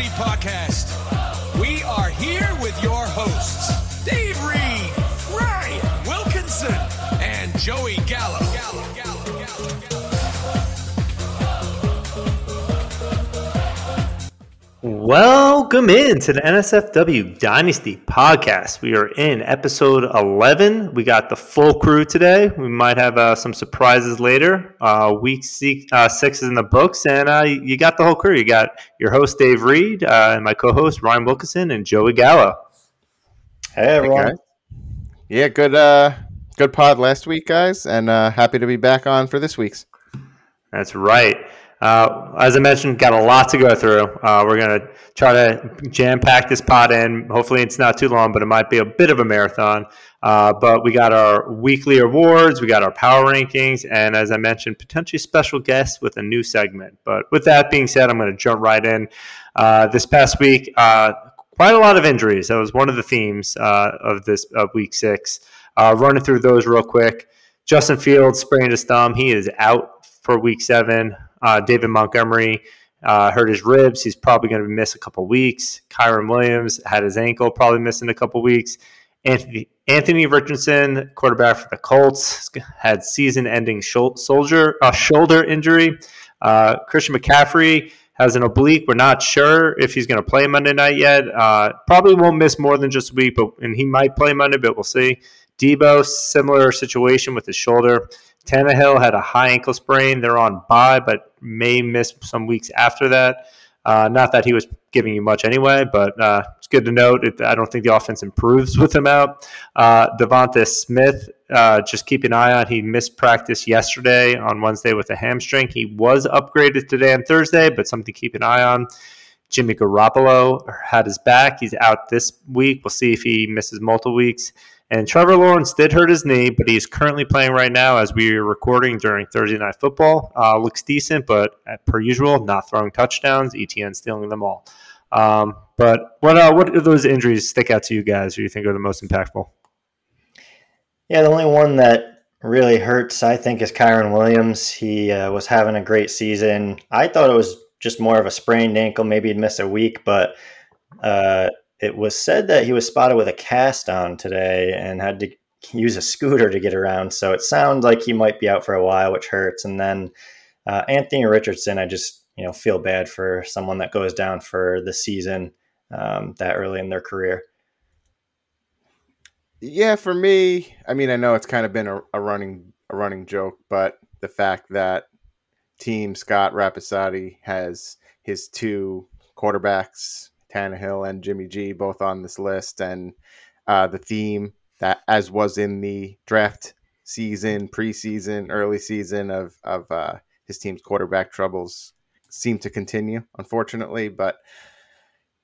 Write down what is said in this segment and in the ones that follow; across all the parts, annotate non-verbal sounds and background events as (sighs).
Dynasty Welcome in to the NSFW Dynasty podcast. We are in episode 11. We got the full crew today. We might have uh, some surprises later. Uh, week six, uh, six is in the books, and uh, you got the whole crew. You got your host, Dave Reed, uh, and my co host, Ryan Wilkinson, and Joey Gallo. Hey everyone. guys. Yeah, good uh good pod last week, guys, and uh happy to be back on for this week's. That's right. Uh, as I mentioned, got a lot to go through. Uh, we're going to try to jam pack this pot in. Hopefully, it's not too long, but it might be a bit of a marathon. Uh, but we got our weekly awards, we got our power rankings, and as I mentioned, potentially special guests with a new segment. But with that being said, I'm going to jump right in. Uh, this past week, uh, quite a lot of injuries. That was one of the themes uh, of this of week six. Running through those real quick. Justin Fields sprained his thumb. He is out for week seven. Uh, David Montgomery uh, hurt his ribs. He's probably going to miss a couple weeks. Kyren Williams had his ankle, probably missing a couple weeks. Anthony, Anthony Richardson, quarterback for the Colts, had season-ending uh, shoulder injury. Uh, Christian McCaffrey has an oblique. We're not sure if he's going to play Monday night yet. Uh, probably won't miss more than just a week, but and he might play Monday, but we'll see. Deebo, similar situation with his shoulder. Tannehill had a high ankle sprain. They're on bye, but may miss some weeks after that. Uh, not that he was giving you much anyway, but uh, it's good to note. It, I don't think the offense improves (laughs) with him out. Uh, Devonta Smith, uh, just keep an eye on. He missed practice yesterday on Wednesday with a hamstring. He was upgraded today on Thursday, but something to keep an eye on. Jimmy Garoppolo had his back. He's out this week. We'll see if he misses multiple weeks. And Trevor Lawrence did hurt his knee, but he's currently playing right now as we are recording during Thursday Night Football. Uh, looks decent, but per usual, not throwing touchdowns. ETN stealing them all. Um, but what uh, what of those injuries stick out to you guys? Who you think are the most impactful? Yeah, the only one that really hurts, I think, is Kyren Williams. He uh, was having a great season. I thought it was just more of a sprained ankle. Maybe he'd miss a week, but uh, it was said that he was spotted with a cast on today and had to use a scooter to get around. So it sounds like he might be out for a while, which hurts. And then uh, Anthony Richardson, I just you know feel bad for someone that goes down for the season um, that early in their career. Yeah, for me, I mean, I know it's kind of been a, a running a running joke, but the fact that Team Scott Rapisati has his two quarterbacks, Tannehill and Jimmy G, both on this list, and uh, the theme that, as was in the draft season, preseason, early season of of uh, his team's quarterback troubles, seem to continue, unfortunately. But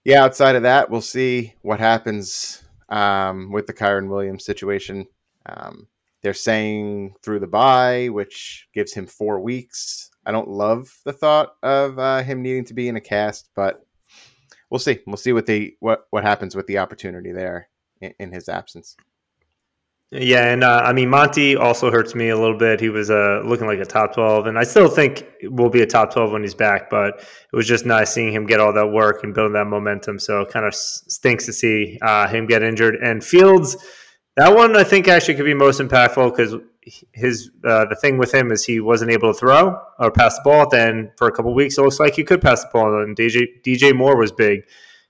yeah, outside of that, we'll see what happens um, with the Kyren Williams situation. Um, they're saying through the bye, which gives him four weeks. I don't love the thought of uh, him needing to be in a cast, but we'll see. We'll see what they what what happens with the opportunity there in, in his absence. Yeah, and uh, I mean Monty also hurts me a little bit. He was uh, looking like a top twelve, and I still think will be a top twelve when he's back. But it was just nice seeing him get all that work and build that momentum. So it kind of stinks to see uh, him get injured. And Fields, that one I think actually could be most impactful because his uh, the thing with him is he wasn't able to throw or pass the ball. Then for a couple weeks, it looks like he could pass the ball. And DJ DJ Moore was big,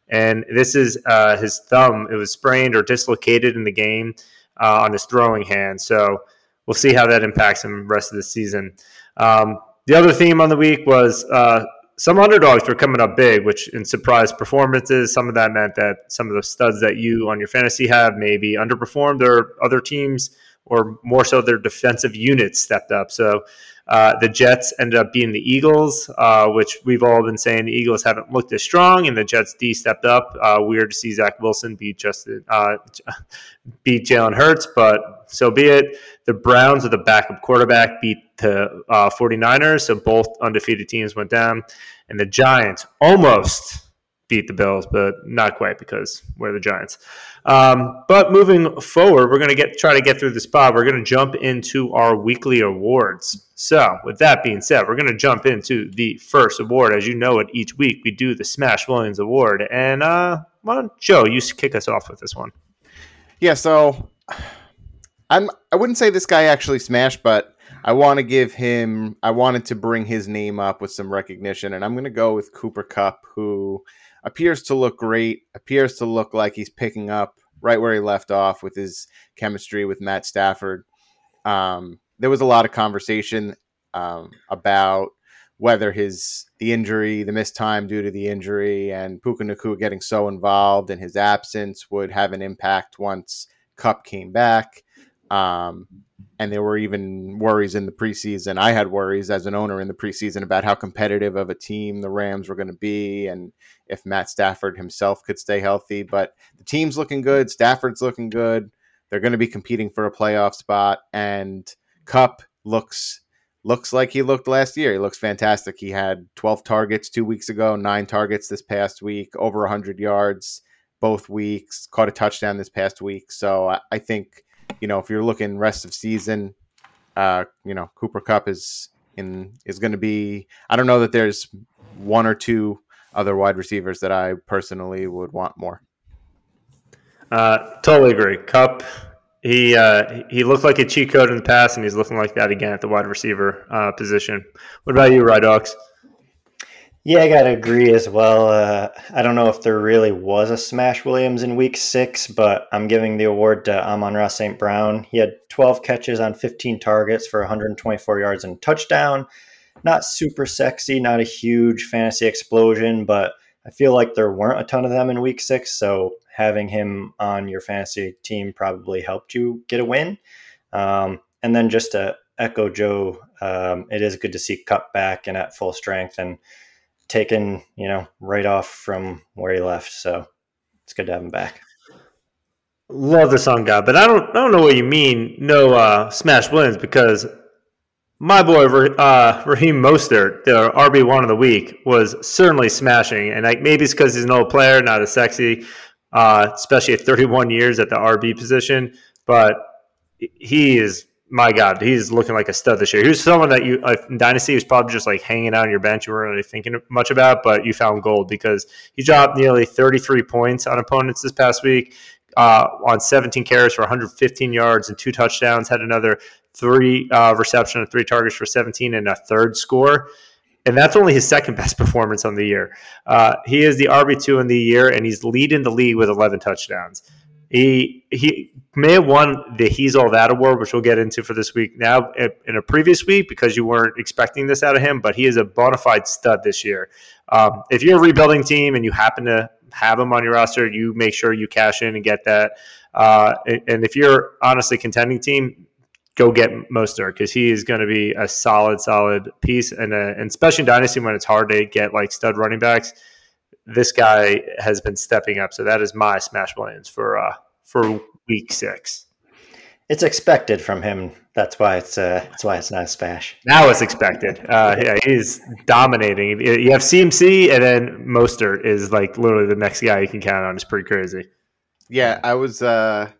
and this is uh, his thumb. It was sprained or dislocated in the game uh, on his throwing hand. So we'll see how that impacts him rest of the season. Um, the other theme on the week was uh, some underdogs were coming up big, which in surprise performances, some of that meant that some of the studs that you on your fantasy have maybe underperformed or other teams or more so their defensive units stepped up. So uh, the Jets ended up being the Eagles, uh, which we've all been saying the Eagles haven't looked as strong, and the Jets D stepped up. Uh, weird to see Zach Wilson beat Justin uh, (laughs) beat Jalen Hurts, but so be it. The Browns with a backup quarterback beat the 49ers, uh, so both undefeated teams went down, and the Giants almost beat the Bills, but not quite because we're the Giants. Um, but moving forward, we're going to get try to get through the spot. We're going to jump into our weekly awards. So, with that being said, we're going to jump into the first award. As you know, it each week we do the Smash Williams Award, and uh, why don't Joe you kick us off with this one? Yeah, so I'm I wouldn't say this guy actually smashed, but I want to give him I wanted to bring his name up with some recognition, and I'm going to go with Cooper Kupp, who appears to look great, appears to look like he's picking up right where he left off with his chemistry with Matt Stafford. Um, there was a lot of conversation um, about whether his the injury, the missed time due to the injury, and Puka Nacua getting so involved in his absence would have an impact once Kupp came back. Um, and there were even worries in the preseason. I had worries as an owner in the preseason about how competitive of a team the Rams were going to be and if Matt Stafford himself could stay healthy. But the team's looking good. Stafford's looking good. They're going to be competing for a playoff spot. And Kupp looks looks like he looked last year. He looks fantastic. He had 12 targets two weeks ago, nine targets this past week, over 100 yards both weeks, caught a touchdown this past week. So I, I think you know, if you're looking rest of season, uh, you know, Cooper Kupp is in is going to be. I don't know that there's one or two other wide receivers that I personally would want more. Uh, totally agree. Kupp, he uh, he looked like a cheat code in the past, and he's looking like that again at the wide receiver uh, position. What about you, Rye Dogs? Yeah, I gotta agree as well. Uh, I don't know if there really was a Smash Williams in Week Six, but I'm giving the award to Amon-Ra St. Brown. He had 12 catches on 15 targets for 124 yards and touchdown. Not super sexy, not a huge fantasy explosion, but I feel like there weren't a ton of them in Week Six, so having him on your fantasy team probably helped you get a win. Um, and then just to echo Joe, um, it is good to see Kupp back and at full strength and taken, you know, right off from where he left. So it's good to have him back. Love the song God, but I don't I don't know what you mean. No uh, Smash Williams because my boy uh, Raheem Mostert, the RB one of the week, was certainly smashing, and like maybe it's because he's an old player, not as sexy, uh, especially at 31 years at the RB position. But he is my God, he's looking like a stud this year. He was someone that you uh, Dynasty was probably just like hanging out on your bench. You weren't really thinking much about, but you found gold because he dropped nearly 33 points on opponents this past week uh, on 17 carries for 115 yards and two touchdowns. Had another three uh, reception and three targets for 17 and a third score. And that's only his second best (laughs) performance on the year. Uh, he is the RB2 in the year, and he's leading the league with 11 touchdowns. He he may have won the He's All That award, which we'll get into for this week. Now, in a previous week, because you weren't expecting this out of him, but he is a bona fide stud this year. Um, if you're a rebuilding team and you happen to have him on your roster, you make sure you cash in and get that. Uh, and if you're honestly contending team, go get Mostert because he is going to be a solid, solid piece. And, uh, and especially in Dynasty when it's hard to get like stud running backs, this guy has been stepping up. So that is my Smash Williams for uh, for week six. It's expected from him. That's why it's uh, that's why it's not a smash. Now it's expected. Uh, yeah, he's dominating. You have CMC, and then Mostert is like literally the next guy you can count on. It's pretty crazy. Yeah, I was uh,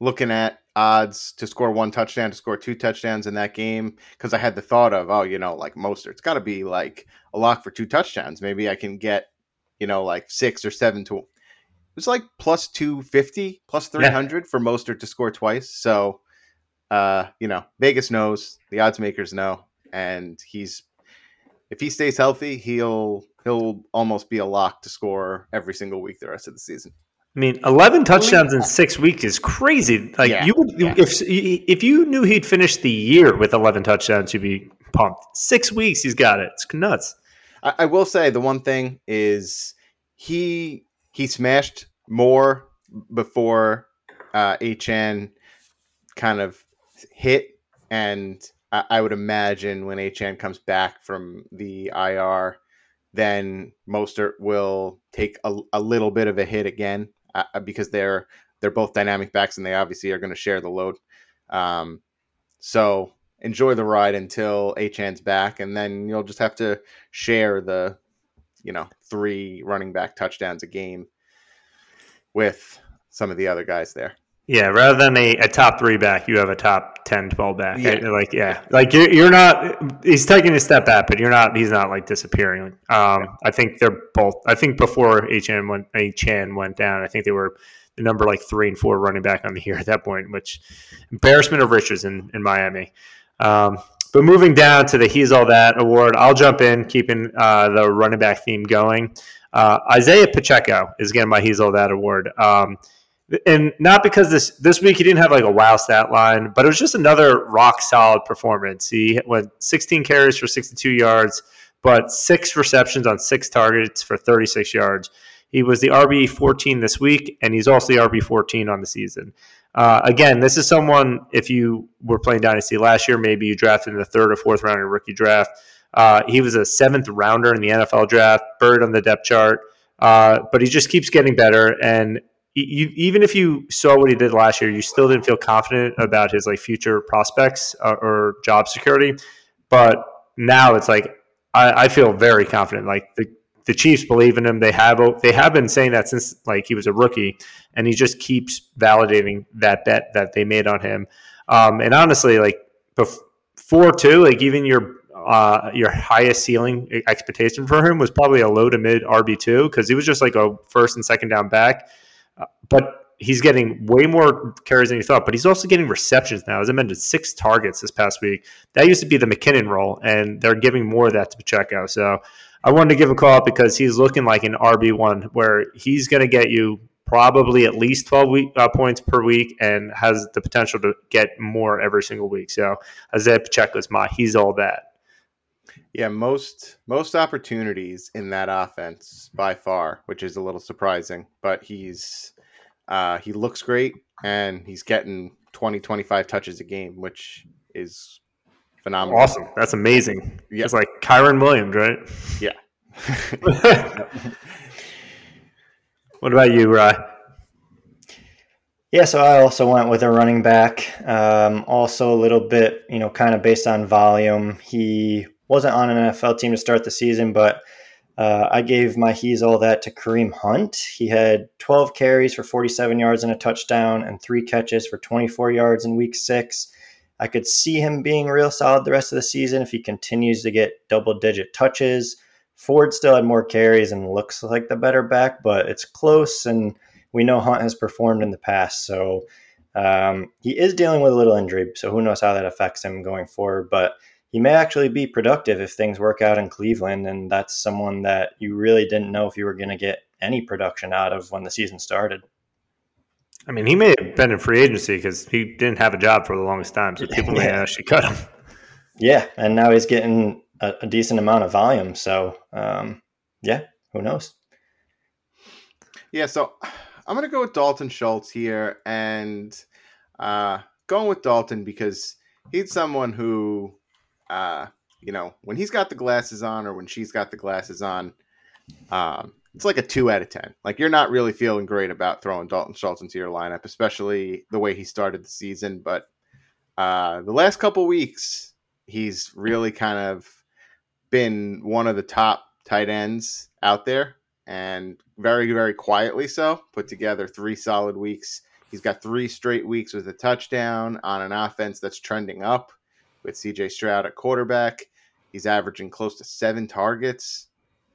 looking at odds to score one touchdown, to score two touchdowns in that game because I had the thought of, oh, you know, like Mostert, it's got to be like a lock for two touchdowns. Maybe I can get, you know, like six or seven to was like plus 250, plus 300 yeah. for Mostert to score twice. So, uh, you know, Vegas knows, the odds makers know, and he's if he stays healthy, he'll he'll almost be a lock to score every single week the rest of the season. I mean, eleven touchdowns in six weeks is crazy. Like yeah, you would, yeah. if if you knew he'd finish the year with eleven touchdowns, you'd be pumped. Six weeks, he's got it. It's nuts. I, I will say the one thing is he he smashed more before uh, Achane kind of hit, and I, I would imagine when Achane comes back from the IR, then Mostert will take a, a little bit of a hit again uh, uh because they're they're both dynamic backs and they obviously are going to share the load. Um, so enjoy the ride until Achane's back, and then you'll just have to share the you know three running back touchdowns a game with some of the other guys there. Yeah, rather than a, a top three back, you have a top 10, 12 back. Yeah. Like, yeah, like you're, you're not, he's taking a step back, but you're not, he's not like disappearing. Um, I think they're both, I think before Achane went, Achane went down, I think they were the number like three and four running back on the year at that point, which embarrassment of riches in, in Miami. Um, but moving down to the He's All That award, I'll jump in, keeping uh, the running back theme going. Uh, Isaiah Pacheco is getting my He's All That award. Um, and not because this this week he didn't have like a wow stat line, but it was just another rock solid performance. He went 16 carries for 62 yards, but six receptions on six targets for 36 yards. He was the RB 14 this week, and he's also the RB 14 on the season. Uh, again, this is someone, if you were playing Dynasty last year, maybe you drafted in the third or fourth round in rookie draft. Uh, he was a seventh rounder in the NFL draft, bird on the depth chart, uh, but he just keeps getting better. And you, even if you saw what he did last year, you still didn't feel confident about his like future prospects uh, or job security. But now it's like I, I, feel very confident. Like the the Chiefs believe in him. They have they have been saying that since like he was a rookie, and he just keeps validating that bet that they made on him. Um, and honestly, like before too, like even your uh, your highest ceiling expectation for him was probably a low to mid RB two because he was just like a first and second down back but he's getting way more carries than you thought. But he's also getting receptions now. As I mentioned, six targets this past week. That used to be the McKinnon role, and they're giving more of that to Pacheco. So I wanted to give a call because he's looking like an RB one, where he's going to get you probably at least 12 week, uh, points per week and has the potential to get more every single week. So Isaiah Pacheco is my he's all that. Yeah, most most opportunities in that offense by far, which is a little surprising, but he's uh, he looks great and he's getting 20 25 touches a game, which is phenomenal. Awesome. That's amazing. Yeah. It's like Kyren Williams, right? Yeah. (laughs) what about you, Rye? Yeah, so I also went with a running back. Um, also, a little bit, you know, kind of based on volume. He wasn't on an NFL team to start the season, but uh, I gave my he's all that to Kareem Hunt. He had 12 carries for 47 yards and a touchdown, and three catches for 24 yards in week six. I could see him being real solid the rest of the season if he continues to get double digit touches. Ford still had more carries and looks like the better back, but it's close, and we know Hunt has performed in the past. So um, he is dealing with a little injury, so who knows how that affects him going forward. But he may actually be productive if things work out in Cleveland. And that's someone that you really didn't know if you were going to get any production out of when the season started. I mean, he may have been in free agency because he didn't have a job for the longest time. So people may (laughs) actually cut him. Yeah. And now he's getting a, a decent amount of volume. So, um, yeah, who knows? Yeah. So I'm going to go with Dalton Schultz here and uh, going with Dalton because he's someone who uh, you know, when he's got the glasses on or when she's got the glasses on, um, it's like a two out of ten. Like you're not really feeling great about throwing Dalton Schultz into your lineup, especially the way he started the season. But uh, the last couple weeks, he's really kind of been one of the top tight ends out there, and very, very quietly so. Put together three solid weeks. He's got three straight weeks with a touchdown on an offense that's trending up with CJ Stroud at quarterback. He's averaging close to seven targets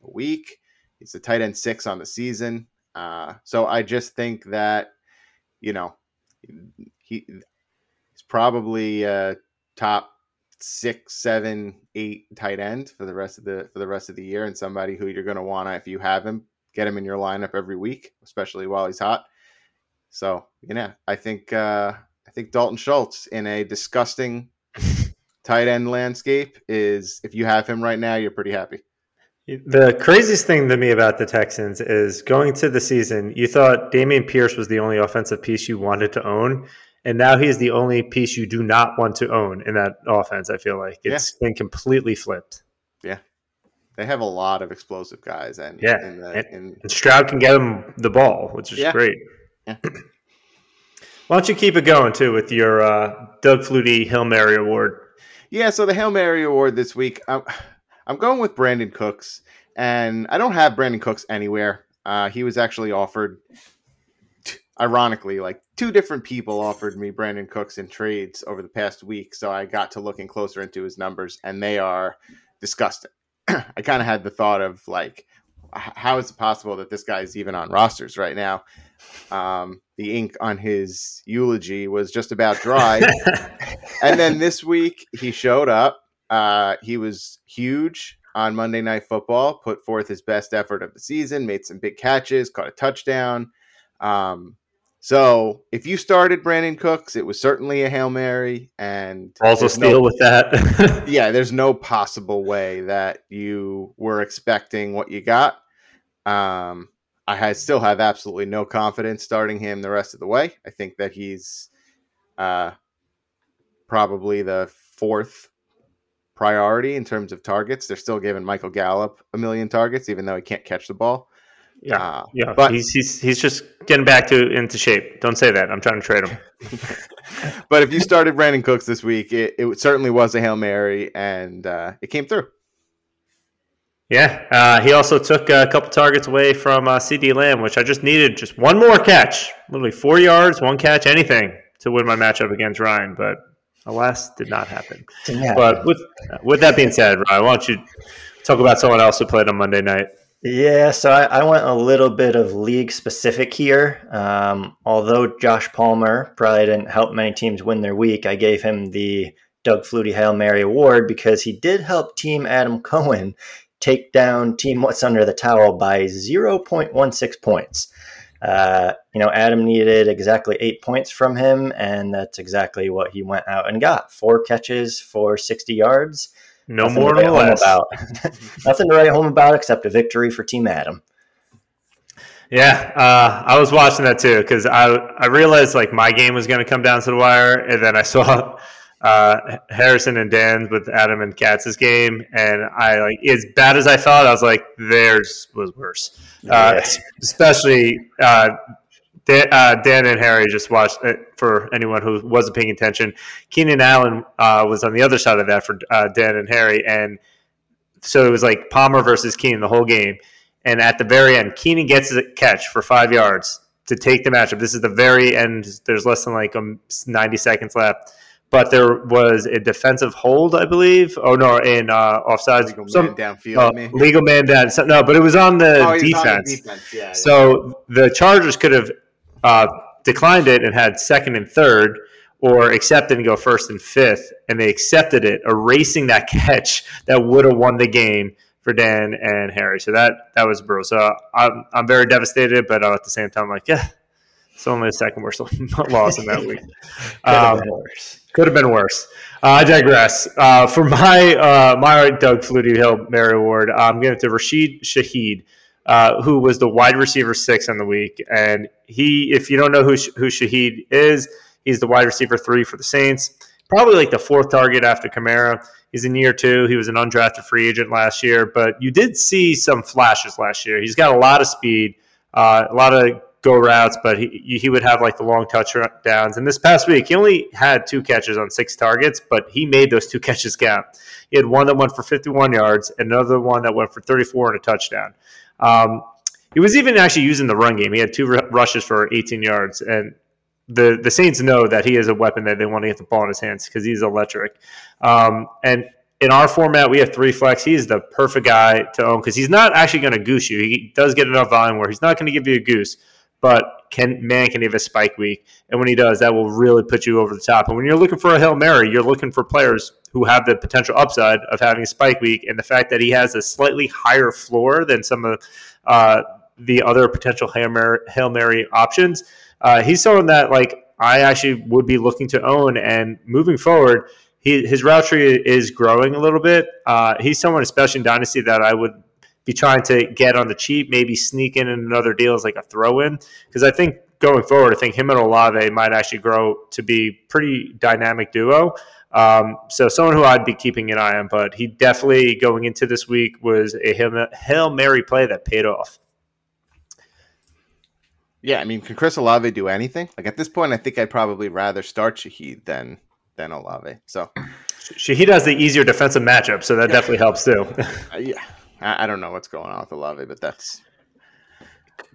a week. He's the tight end six on the season. Uh, so I just think that, you know, he he's probably uh, top six, seven, eight tight end for the rest of the for the rest of the year, and somebody who you're going to want to, if you have him, get him in your lineup every week, especially while he's hot. So you know, I think uh, I think Dalton Schultz in a disgusting (laughs) tight end landscape is if you have him right now, you're pretty happy. The craziest thing to me about the Texans is going to the season, you thought Dameon Pierce was the only offensive piece you wanted to own. And now he's the only piece you do not want to own in that offense. I feel like it's yeah. been completely flipped. Yeah. They have a lot of explosive guys. And yeah. In the, and, in... and, Stroud can get him the ball, which is yeah. great. Yeah. (clears throat) Why don't you keep it going, too, with your uh, Doug Flutie Hail Mary Award? Yeah, so the Hail Mary Award this week, I'm, I'm going with Brandin Cooks. and I don't have Brandin Cooks anywhere. Uh, he was actually offered, t- ironically, like two different people offered me Brandin Cooks in trades over the past week. So I got to looking closer into his numbers, and they are disgusting. (clears throat) I kind of had the thought of like, how is it possible that this guy is even on rosters right now? Um, the ink on his eulogy was just about dry. (laughs) and then this week he showed up. Uh, he was huge on Monday Night Football, put forth his best effort of the season, made some big catches, caught a touchdown. Um, so if you started Brandin Cooks, it was certainly a hail mary, and also steal no, with that. (laughs) yeah, there's no possible way that you were expecting what you got. Um, I still have absolutely no confidence starting him the rest of the way. I think that he's uh, probably the fourth priority in terms of targets. They're still giving Michael Gallup a million targets, even though he can't catch the ball. Yeah, uh, yeah, but he's, he's he's just getting back to into shape. Don't say that. I'm trying to trade him. (laughs) but if you started Brandin Cooks this week, it, it certainly was a hail mary, and uh, it came through. Yeah, uh, he also took a couple targets away from uh, CeeDee Lamb, which I just needed just one more catch, literally four yards, one catch, anything to win my matchup against Ryan. But alas, did not happen. Yeah. But with with that being said, Ryan, why don't you talk about someone else who played on Monday night? Yeah, so I, I went a little bit of league specific here. Um, although Josh Palmer probably didn't help many teams win their week, I gave him the Doug Flutie Hail Mary Award because he did help Team Adam Cohen take down Team What's Under the Towel by 0.16 points. Uh, you know, Adam needed exactly eight points from him, and that's exactly what he went out and got. Four catches for 60 yards. No Nothing more, no less. About. (laughs) Nothing to write home about except a victory for Team Adam. Yeah, uh, I was watching that too because I I realized like my game was going to come down to the wire, and then I saw uh, Harrison and Dan with Adam and Katz's game, and I like as bad as I thought, I was like theirs was worse. Uh, especially uh, Dan, uh, Dan, and Harry just watched it for anyone who wasn't paying attention. Keenan Allen uh, was on the other side of that for uh, Dan and Harry, and so it was like Palmer versus Keenan the whole game. And at the very end, Keenan gets a catch for five yards to take the matchup. This is the very end. There's less than like um, 90 seconds left but there was a defensive hold, I believe. Oh no, in uh, offsides, legal some, man downfield. Uh, legal man down. So, no, but it was on the oh, defense. On the defense. Yeah, so yeah. the Chargers could have uh, declined it and had second and third, or accepted and go first and fifth, and they accepted it, erasing that (laughs) catch that would have won the game for Dan and Harry. So that that was brutal. So I'm I'm very devastated, but uh, at the same time, like yeah, it's only the second worst (laughs) loss in that (laughs) week. Um, could have been worse. Uh, I digress. Uh, for my uh, my Doug Flutie Hail Mary Award, I'm giving it to Rashid Shaheed, uh, who was the wide receiver six on the week. And he, if you don't know who who Shaheed is, he's the wide receiver three for the Saints. Probably like the fourth target after Kamara. He's in year two. He was an undrafted free agent last year, but you did see some flashes last year. He's got a lot of speed, uh, a lot of go routes, but he he would have like the long touchdowns. And this past week, he only had two catches on six targets, but he made those two (laughs) catches count. He had one that went for 51 yards, another one that went for 34 and a touchdown. Um, he was even actually using the run game. He had two r- rushes for 18 yards, and the the Saints know that he is a weapon that they want to get the ball in his hands because he's electric. Um, and in our format, we have three flex. He's the perfect guy to own because he's not actually going to goose you. He does get enough volume where he's not going to give you a goose, but can man can have a spike week? And when he does, that will really put you over the top. And when you're looking for a hail mary, you're looking for players who have the potential upside of having a spike week, and the fact that he has a slightly higher floor than some of uh, the other potential hail mary, hail mary options. Uh, he's someone that like I actually would be looking to own, and moving forward. He, his route tree is growing a little bit. Uh, he's someone, especially in Dynasty, that I would be trying to get on the cheap, maybe sneak in another deal as like a throw in. Because I think going forward, I think him and Olave might actually grow to be pretty dynamic duo. Um, so someone who I'd be keeping an eye on, but he definitely going into this week was a hail mary play that paid off. Yeah, I mean, can Chris Olave do anything? Like at this point, I think I'd probably rather start Shaheed than than Olave. So Shaheed has the easier defensive matchup, so that yeah. definitely helps too. uh, yeah, I, I don't know what's going on with Olave, but that's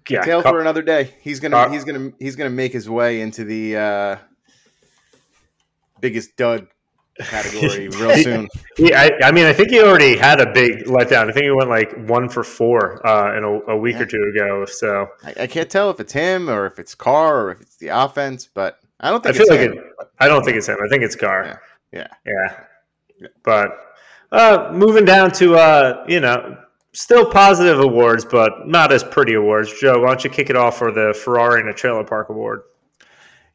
Yeah, tale for another day. He's gonna Car- he's gonna he's gonna make his way into the uh, biggest dud category (laughs) real soon. he, I, I mean, I think he already had a big letdown. I think he went like one for four uh, in a, a week Yeah. or two ago. So I, I can't tell if it's him or if it's Carr or if it's the offense, but I don't think I feel it's like him. it, I don't think it's him. I think it's Carr. Yeah. Yeah. But uh, moving down to, uh, you know, still positive awards, but not as pretty awards. Joe, why don't you kick it off for the Ferrari in a Trailer Park Award?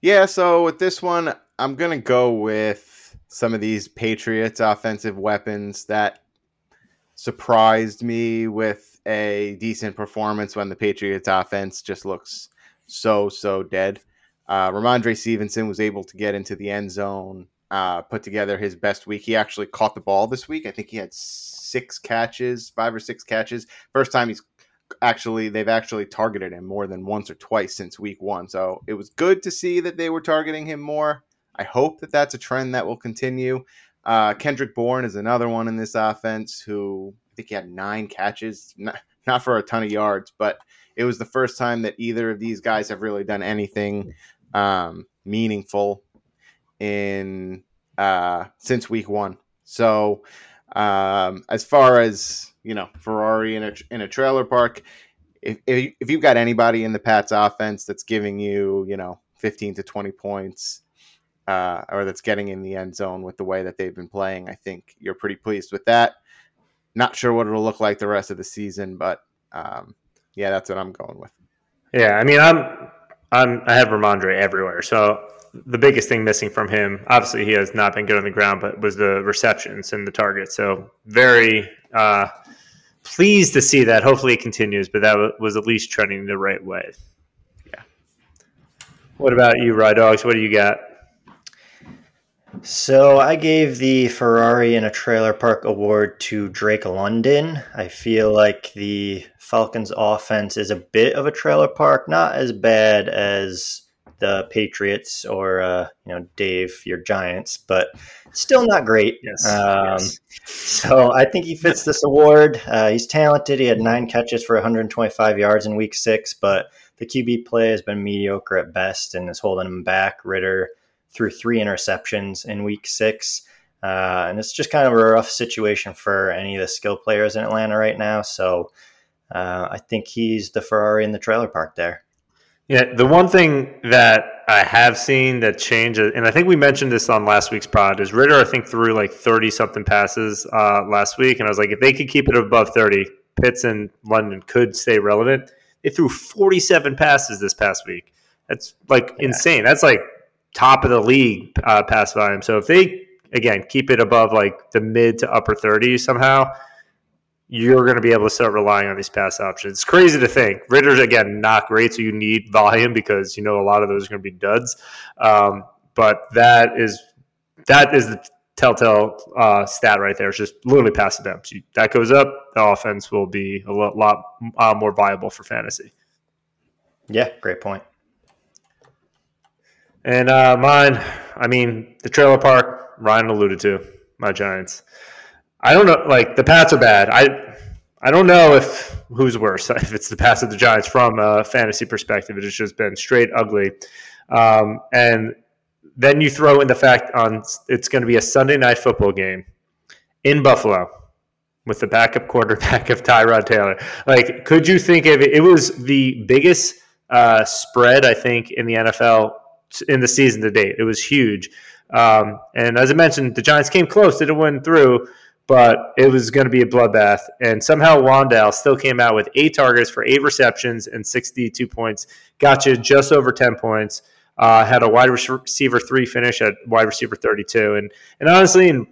Yeah, so with this one, I'm to go with some of these Patriots offensive weapons that surprised me with a decent performance when the Patriots offense just looks so, so dead. Uh, Rhamondre Stevenson was able to get into the end zone, uh, put together his best week. He actually caught the ball this week. I think he had six catches, five or six catches. First time he's actually they've actually targeted him more than once or twice since week one. So it was good to see that they were targeting him more. I hope that that's a trend that will continue. Uh, Kendrick Bourne is another one in this offense who I think he had nine catches, not, not for a ton of yards, but it was the first time that either of these guys have really done anything um, meaningful in uh, since week one. So um, as far as you know, Ferrari in a in a trailer park, if, if if you've got anybody in the Pats offense that's giving you you know 15 to 20 points, uh, or that's getting in the end zone with the way that they've been playing, I think you're pretty pleased with that. Not sure what it'll look like the rest of the season, but um, yeah, that's what I'm going with. Yeah, I mean, I'm, I'm, I have Rhamondre everywhere. So the biggest thing missing from him, obviously, he has not been good on the ground, but was the receptions and the targets. So very uh, pleased to see that. Hopefully, it continues, but that was at least trending the right way. Yeah. What about you, Rye Dogs? What do you got? So I gave the Ferrari in a Trailer Park award to Drake London. I feel like the Falcons offense is a bit of a trailer park, not as bad as the Patriots or uh, you know Dave, your Giants, but still not great. Yes. Um, yes. So I think he fits this award. Uh, he's talented. He had nine catches for 125 yards in Week Six, but the QB play has been mediocre at best and is holding him back. Ridder threw three interceptions in Week Six, uh, and it's just kind of a rough situation for any of the skill players in Atlanta right now. So uh, I think he's the Ferrari in the trailer park there. Yeah, the one thing that I have seen that changed, and I think we mentioned this on last week's pod, is Ridder. I think threw like thirty something passes uh, last week, and I was like, if they could keep it above thirty, Pitts and London could stay relevant. They threw forty-seven passes this past week. That's like Yeah. insane. That's like top of the league uh, pass volume. So if they again keep it above like the mid to upper thirties somehow, you're going to be able to start relying on these pass options. It's crazy to think. Ridder's again not great, so you need volume because you know a lot of those are going to be duds. Um, but that is that is the telltale uh, stat right there. It's just literally pass attempts. You, that goes up, the offense will be a lot, lot uh, more viable for fantasy. Yeah, great point. And uh, mine, I mean, the trailer park. Ryan alluded to my Giants. I don't know. Like the Pats are bad. I I don't know if who's worse. (laughs) If it's the Pats of the Giants from a fantasy perspective, it has just been straight ugly. Um, and then you throw in the fact on it's going to be a Sunday night football game in Buffalo with the backup quarterback of Tyrod Taylor. Like, could you think of it? It was the biggest uh, spread I think in the NFL in the season to date. It was huge. Um, and as I mentioned, the Giants came close, didn't win through, but it was going to be a bloodbath. And somehow Wan'Dale still came out with eight targets for eight receptions and 62 points. Got you just over 10 points. Uh, had a wide receiver three finish at wide receiver 32. And and honestly, in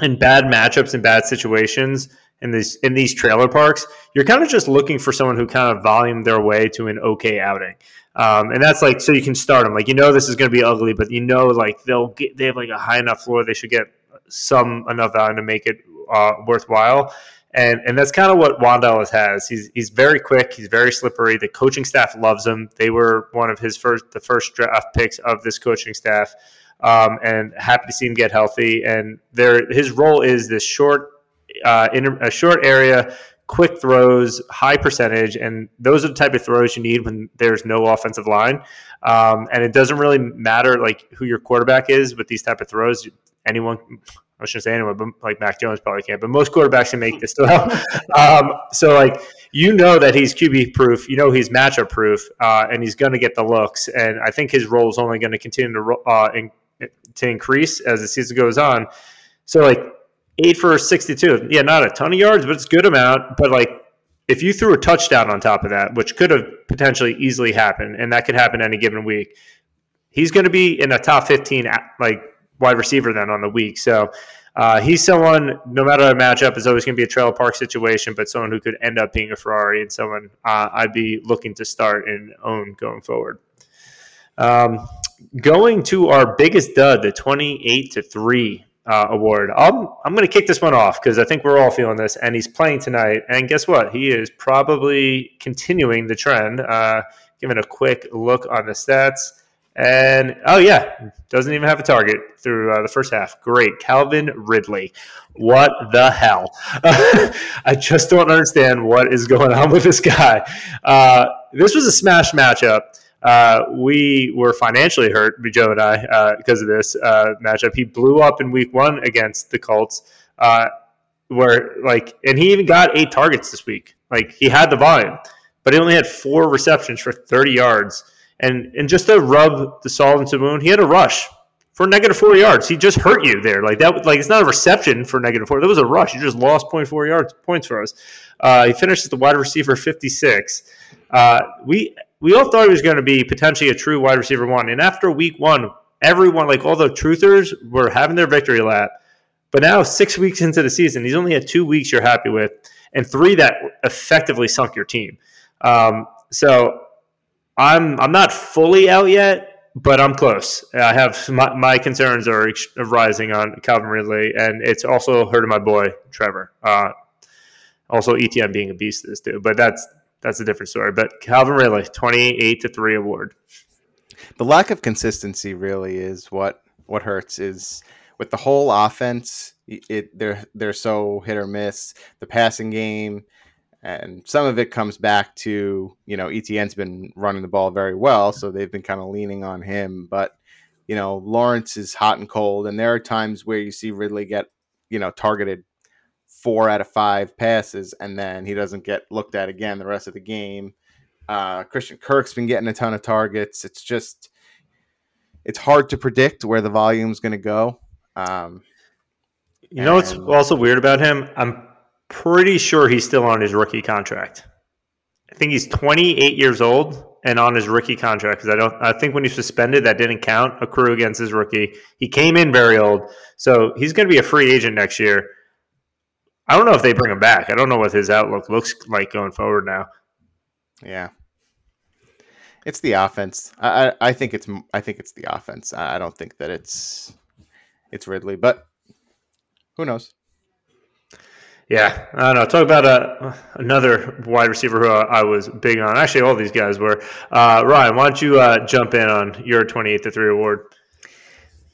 in bad matchups and bad situations in these in these trailer parks, you're kind of just looking for someone who kind of volume their way to an okay outing. Um, and that's like so you can start them. Like you know this is going to be ugly, but you know like they'll get they have like a high enough floor they should get some enough value to make it uh, worthwhile. And and that's kind of what Wan'Dale's has. He's he's very quick. He's very slippery. The coaching staff loves him. They were one of his first the first draft picks of this coaching staff. Um, and happy to see him get healthy. And there, his role is this short, uh, a short area quick throws, high percentage, and those are the type of throws you need when there's no offensive line. Um, and it doesn't really matter like who your quarterback is with these type of throws. Anyone, I shouldn't say anyone, but like Mac Jones probably can't. But most quarterbacks can make this (laughs) um, so like you know that he's QB proof. You know he's matchup proof, uh, and he's going to get the looks. And I think his role is only going to continue to uh, in, to increase as the season goes on. So like eight for sixty-two, yeah, not a ton of yards, but it's a good amount. But like if you threw a touchdown on top of that, which could have potentially easily happened, and that could happen any given week, he's going to be in a top fifteen like wide receiver then on the week. So uh, he's someone, no matter the matchup, is always going to be a trailer park situation, but someone who could end up being a Ferrari and someone uh, I'd be looking to start and own going forward. Um, going to our biggest dud, the 28 to 3 uh, award. I'm, I'm going to kick this one off because I think we're all feeling this, and he's playing tonight. And guess what? He is probably continuing the trend. Uh, giving a quick look on the stats. And oh yeah, doesn't even have a target through uh, the first half. Great, Calvin Ridley. What the hell? (laughs) I just don't understand what is going on with this guy. Uh, this was a smash matchup. Uh, we were financially hurt, Joe and I, uh, because of this uh, matchup. He blew up in Week One against the Colts, uh, where like, and he even got eight targets this week. Like he had the volume, but he only had four receptions for thirty yards and and just to rub the salt into the wound, he had a rush for negative four yards. He just hurt you there. Like that, like it's not a reception for negative four. That was a rush. You just lost 0.4 yards points for us. Uh, he finished as the wide receiver 56. Uh, we we all thought he was going to be potentially a true wide receiver one. And after week one, everyone, like all the truthers, were having their victory lap. But now, six weeks into the season, he's only had two weeks you're happy with, and three that effectively sunk your team. Um, so I'm I'm not fully out yet, but I'm close. I have my, my concerns are rising on Calvin Ridley, and it's also hurting my boy Trevor. Uh, also, ETN being a beast this too, but that's that's a different story. But Calvin Ridley, twenty eight to three award. The lack of consistency really is what what hurts. Is with the whole offense, it they're they're so hit or miss. The passing game and some of it comes back to you know ETN's been running the ball very well, so they've been kind of leaning on him. But you know Lawrence is hot and cold, and there are times where you see Ridley get you know targeted four out of five passes, and then he doesn't get looked at again the rest of the game. Uh, Christian Kirk's been getting a ton of targets. It's just it's hard to predict where the volume's going to go. Um, you know what's also weird about him? I'm pretty sure he's still on his rookie contract. I think he's 28 years old and on his rookie contract because I don't. I think when he's suspended, that didn't count accrue against his rookie. He came in very old, so he's going to be a free agent next year. I don't know if they bring him back. I don't know what his outlook looks like going forward now. Yeah, it's the offense. I, I, I think it's I think it's the offense. I don't think that it's it's Ridley, but who knows? Yeah, I don't know. Talk about uh, another wide receiver who I was big on. Actually, all these guys were. Uh, Ryan, why don't you uh, jump in on your 28 to 3 award?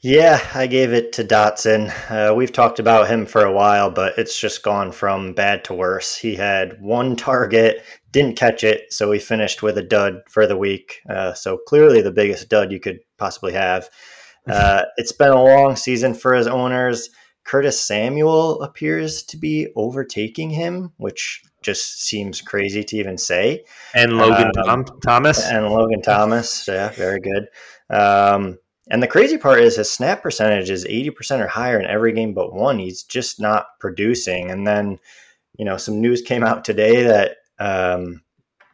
Yeah, I gave it to Dotson. Uh, we've talked about him for a while, but it's just gone from bad to worse. He had one target, didn't catch it, so he finished with a dud for the week. Uh, so clearly the biggest dud you could possibly have. Uh, it's been a long season for his owners. Curtis Samuel appears to be overtaking him, which just seems crazy to even say. And Logan um, Tom- Thomas. And Logan Thomas. Yeah, very good. Um, and the crazy part is his snap percentage is 80% or higher in every game but one. He's just not producing. And then, you know, some news came out today that, um,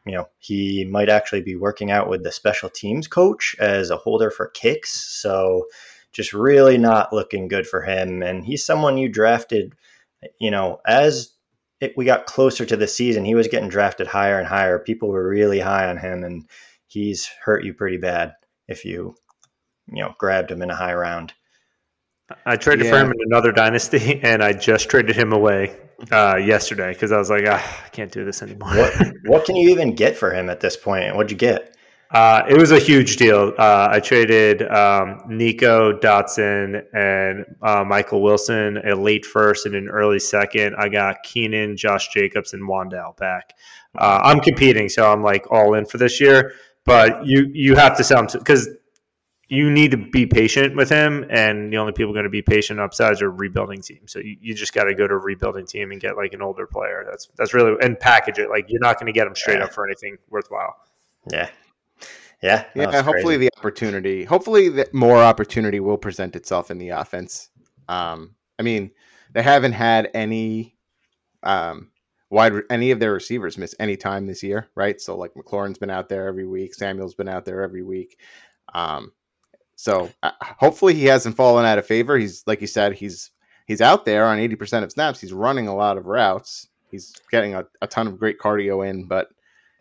you know, he might actually be working out with the special teams coach as a holder for kicks. So, just really not looking good for him. And he's someone you drafted, you know, as it, we got closer to the season, he was getting drafted higher and higher. People were really high on him, and he's hurt you pretty bad if you, you know, grabbed him in a high round. I traded yeah. for him in another dynasty, (laughs) and I just traded him away uh, yesterday because I was like, ah, I can't do this anymore. what, (laughs) what can you even get for him at this point? What'd you get? Uh, it was a huge deal. Uh, I traded um, Nico Dotson and uh, Michael Wilson, a late first and an early second. I got Keenan, Josh Jacobs, and Wan'Dale back. Uh, I'm competing, so I'm like all in for this year. But you you have to sell him because you need to be patient with him, and the only people going to be patient upsides are rebuilding teams. So you, you just got to go to a rebuilding team and get like an older player. That's that's really and package it. Like you're not going to get them straight up for anything worthwhile. Yeah. Yeah. Yeah. Hopefully crazy. the opportunity, hopefully that more opportunity will present itself in the offense. Um, I mean, they haven't had any um, wide any of their receivers miss any time this year, right? So like McLaurin's been out there every week, Samuel's been out there every week. Um, so uh, hopefully he hasn't fallen out of favor. He's like you said, he's he's out there on eighty percent of snaps. He's running a lot of routes. He's getting a, a ton of great cardio in, but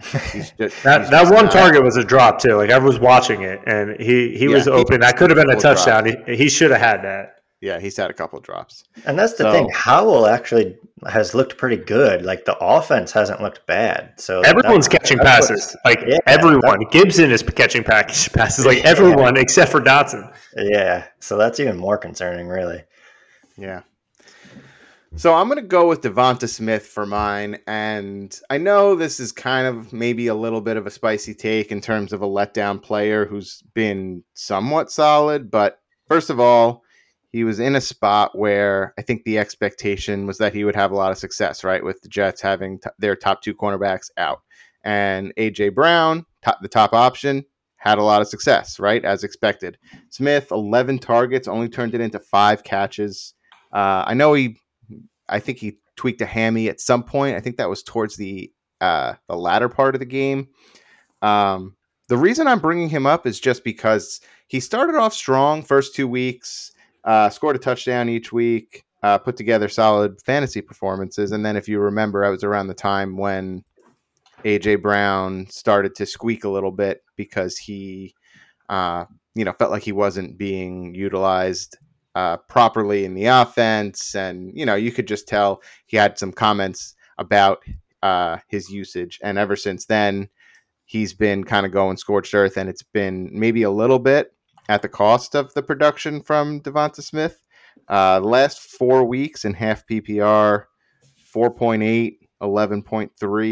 just, that that one not. target was a drop too. Like I was watching it, and he he yeah, was open. He, that could have been a touchdown. He, he should have had that. Yeah, he's had a couple drops. And that's the so, thing. Howell actually has looked pretty good. Like the offense hasn't looked bad. So everyone's catching passes. Like yeah, everyone. Gibson is catching package passes. Like everyone yeah. except for Dotson. Yeah. So that's even more concerning, really. Yeah. So I'm going to go with Devonta Smith for mine. And I know this is kind of maybe a little bit of a spicy take in terms of a letdown player who's been somewhat solid. But first of all, he was in a spot where I think the expectation was that he would have a lot of success, right? With the Jets having t- their top two cornerbacks out. And A.J. Brown, the top option, had a lot of success, right? As expected. Smith, 11 targets, only turned it into five catches. Uh, I know he I think he tweaked a hammy at some point. I think that was towards the uh, the latter part of the game. Um, the reason I'm bringing him up is just because he started off strong first two weeks, uh, scored a touchdown each week, uh, put together solid fantasy performances, and then if you remember, I was around the time when AJ Brown started to squeak a little bit because he, uh, you know, felt like he wasn't being utilized uh, properly in the offense, and you know you could just tell he had some comments about uh, his usage, and ever since then he's been kind of going scorched earth, and it's been maybe a little bit at the cost of the production from Devonta Smith. Uh, last four weeks in half PPR, 4.8, 11.3,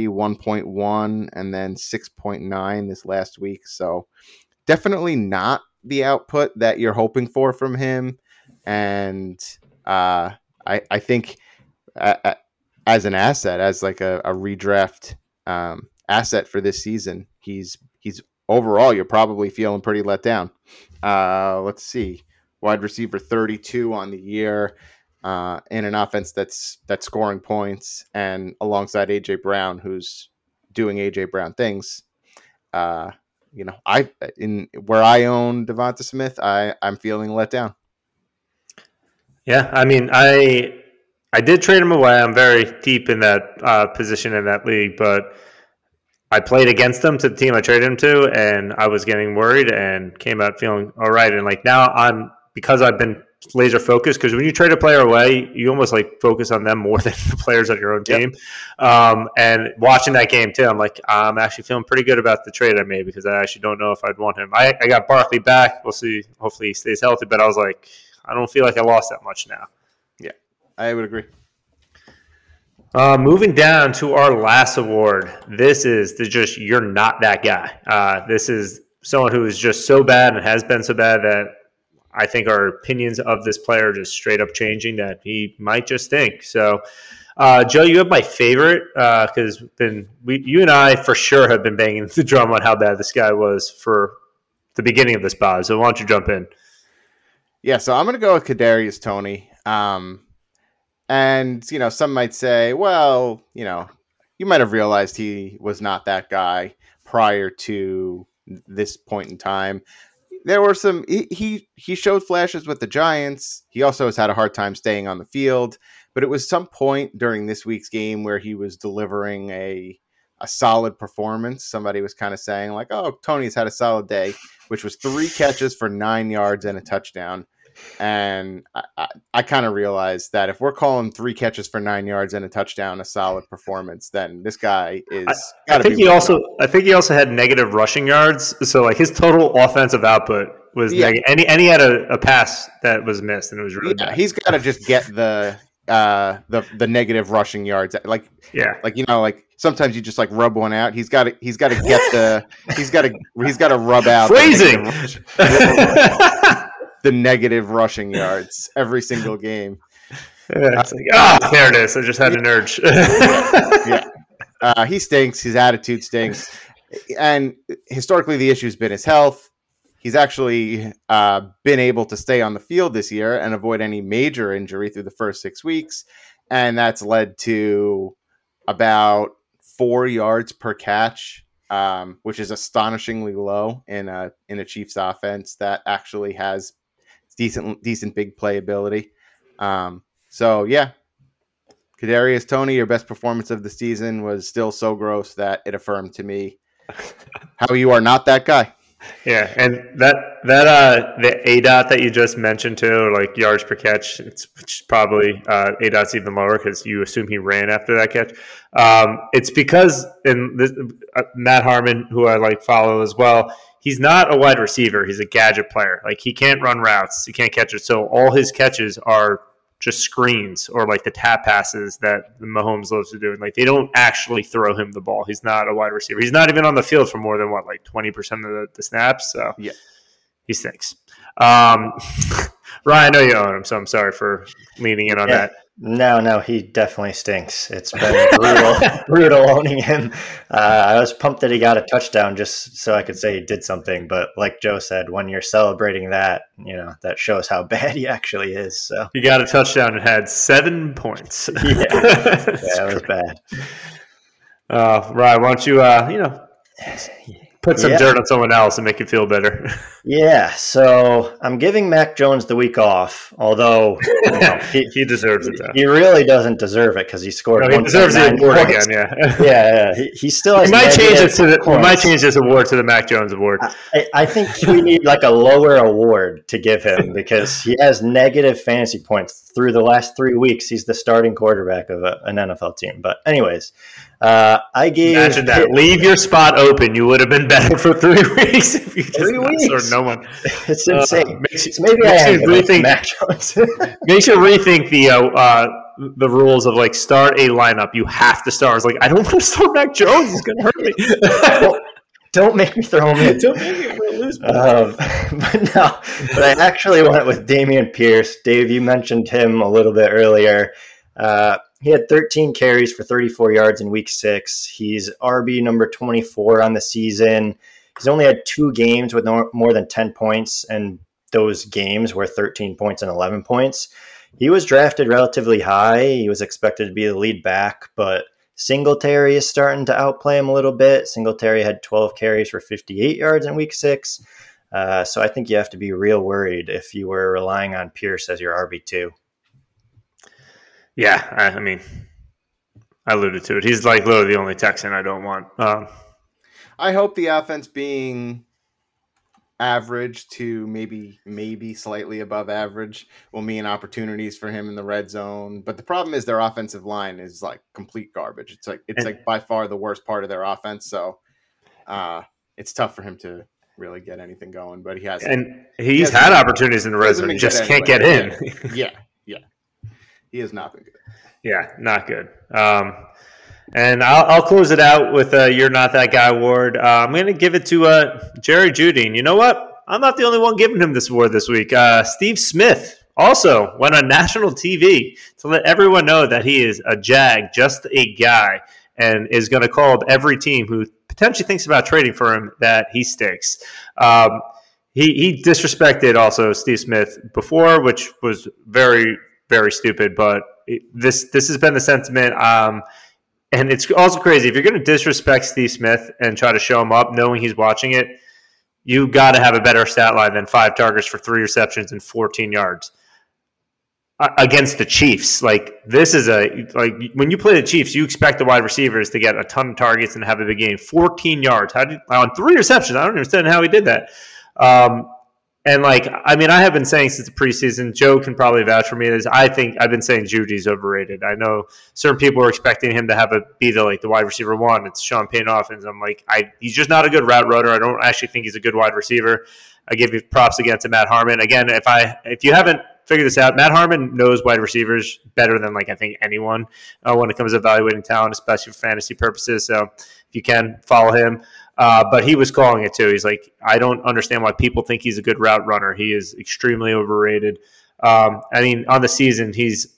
1.1, and then 6.9 this last week. So definitely not the output that you're hoping for from him and uh, I I think uh, uh, as an asset, as like a, a redraft um, asset for this season, he's he's overall you're probably feeling pretty let down. Uh, let's see, wide receiver 32 on the year. Uh, in an offense that's that's scoring points and alongside AJ Brown, who's doing AJ Brown things. Uh, you know, I in where I own Devonta Smith, I I'm feeling let down. Yeah, I mean, I I did trade him away. I'm very deep in that uh, position in that league, but I played against them to the team I traded him to, and I was getting worried and came out feeling all right. And like now, I'm because I've been laser focused because when you trade a player away, you almost like focus on them more (laughs) than the players on your own team. Yep. Um, and watching that game too, I'm like, I'm actually feeling pretty good about the trade I made because I actually don't know if I'd want him. I, I got Barkley back. We'll see. Hopefully he stays healthy. But I was like, I don't feel like I lost that much now. Yeah, I would agree. Uh, moving down to our last award, this is the just you're not that guy. Uh, this is someone who is just so bad and has been so bad that I think our opinions of this player are just straight up changing that he might just think. So, uh, Joe, you have my favorite because uh, been we, you and I for sure have been banging (laughs) the drum on how bad this guy was for the beginning of this pod. So why don't you jump in? Yeah, so I'm going to go with Kadarius Toney. Um, and you know, some might say, well, you know, you might have realized he was not that guy prior to this point in time. There were some he, he he showed flashes with the Giants. He also has had a hard time staying on the field, but it was some point during this week's game where he was delivering a a solid performance. Somebody was kind of saying like, "Oh, Toney's had a solid day," which was three catches for 9 yards and a touchdown And I, I, I kind of realized that if we're calling three catches for nine yards and a touchdown a solid performance, then this guy is. I think he also. I think he also had negative rushing yards. So like his total offensive output was Yeah. negative, and, he, and he had a, a pass that was missed, and it was really Yeah, bad. he's got to just get the uh the the negative rushing yards like yeah. like you know like sometimes you just like rub one out he's got to he's got to get the he's got to he's got to rub out Phrasing. (laughs) (laughs) the negative rushing (laughs) yards every single game. Yeah, it's like, ah, there it is. I just had an urge. (laughs) yeah. Uh, he stinks. His attitude stinks. And historically the issue's been his health. He's actually uh, been able to stay on the field this year and avoid any major injury through the first six weeks. And that's led to about four yards per catch um, which is astonishingly low in a in a chiefs offense that actually has decent decent big playability um, so yeah Kadarius Toney, your best performance of the season was still so gross that it affirmed to me (laughs) how you are not that guy. Yeah, and that that uh the A dot that you just mentioned too, like yards per catch, it's is probably uh, A dot's even lower because you assume he ran after that catch. Um, it's because in this, uh, Matt Harmon, who I like follow as well, he's not a wide receiver. He's a gadget player. Like he can't run routes, he can't catch it. So all his catches are just screens or like the tap passes that Mahomes loves to do. And like they don't actually throw him the ball. He's not a wide receiver. He's not even on the field for more than what, like twenty percent of the, the snaps. So Yeah. he stinks. Um, (laughs) Ryan, I know you own him, so I'm sorry for leaning in on Yeah. that. No, no, he definitely stinks. It's been brutal, (laughs) brutal owning him. Uh, I was pumped that he got a touchdown just so I could say he did something. But like Joe said, when you're celebrating that, you know that shows how (laughs) bad he actually is. So He got a touchdown and had seven points. (laughs) yeah, yeah, that was bad. Uh, Ryan, why don't you, uh, you know, (sighs) put some Yeah. dirt on someone else and make you feel better? (laughs) Yeah, so I'm giving Mac Jones the week off, although you (laughs) know, he, he deserves it, though. he really doesn't deserve it because he scored. No, he deserves the award points. again. Yeah, (laughs) Yeah, yeah, he, he still has. we might change it to the. We might change this award to the Mac Jones Award. I, I think we need like a lower award to give him because he has negative fantasy points through the last three weeks. He's the starting quarterback of a, an NFL team. But anyways, uh, I gave Imagine that. Leave your spot open. You would have been better (laughs) for three (laughs) weeks if you just Three weeks? no one. (laughs) It's insane. Uh, makes you- So maybe I makes you rethink- Jones. Makes you rethink the uh, uh, the rules of like start a lineup. You have to start. It's like I don't want to start Mac Jones. He's gonna hurt me. Well, Don't make me throw him in. Don't make me lose. Um, but no, but I actually went with Dameon Pierce. Dave, you mentioned him a little bit earlier. Uh, he had 13 carries for 34 yards in week six. He's RB number 24 on the season. He's only had two games with more than 10 points, and those games were 13 points and 11 points. He was drafted relatively high. He was expected to be the lead back, but Singletary is starting to outplay him a little bit. Singletary had 12 carries for 58 yards in week six. Uh, so I think you have to be real worried if you were relying on Pierce as your RB2. Yeah, I, I mean, I alluded to it. He's like literally the only Texan I don't want. Um, I hope the offense being average to maybe maybe slightly above average will mean opportunities for him in the red zone. But the problem is their offensive line is like complete garbage. It's like it's And- like by far the worst part of their offense. So uh it's tough for him to really get anything going. But he has and he's hasn't had opportunities in the red zone. He just can't get in. yeah. (laughs) He has not been good. Yeah, not good. Um, and I'll, I'll close it out with uh, "You're Not That Guy" award. Uh, I'm going to give it to uh, Jerry Jeudy. And you know what? I'm not the only one giving him this award this week. Uh, Steve Smith also went on national TV to let everyone know that he is a jag, just a guy, and is going to call up every team who potentially thinks about trading for him that he stinks. Um, he, he disrespected also Steve Smith before, which was very very stupid. But this this has been the sentiment. Um, and it's also crazy if you're going to disrespect Steve Smith and try to show him up, knowing he's watching it. You got to have a better stat line than five targets for three receptions and 14 yards uh, against the Chiefs. Like this is a like when you play the Chiefs, you expect the wide receivers to get a ton of targets and have a big game. 14 yards. How did on three receptions? I don't understand how he did that. Um, And like, I mean, I have been saying since the preseason, Joe can probably vouch for me. Is I think I've been saying Jeudy's overrated. I know certain people are expecting him to have a be the like the wide receiver one. It's Sean Payne offense. I'm like, I he's just not a good route runner. I don't actually think he's a good wide receiver. I give you props again to Matt Harmon. Again, if I if you haven't figured this out, Matt Harmon knows wide receivers better than like I think anyone uh, when it comes to evaluating talent, especially for fantasy purposes. So if you can follow him. Uh, but he was calling it too. He's like, I don't understand why people think he's a good route runner. He is extremely overrated. Um, I mean, on the season, he's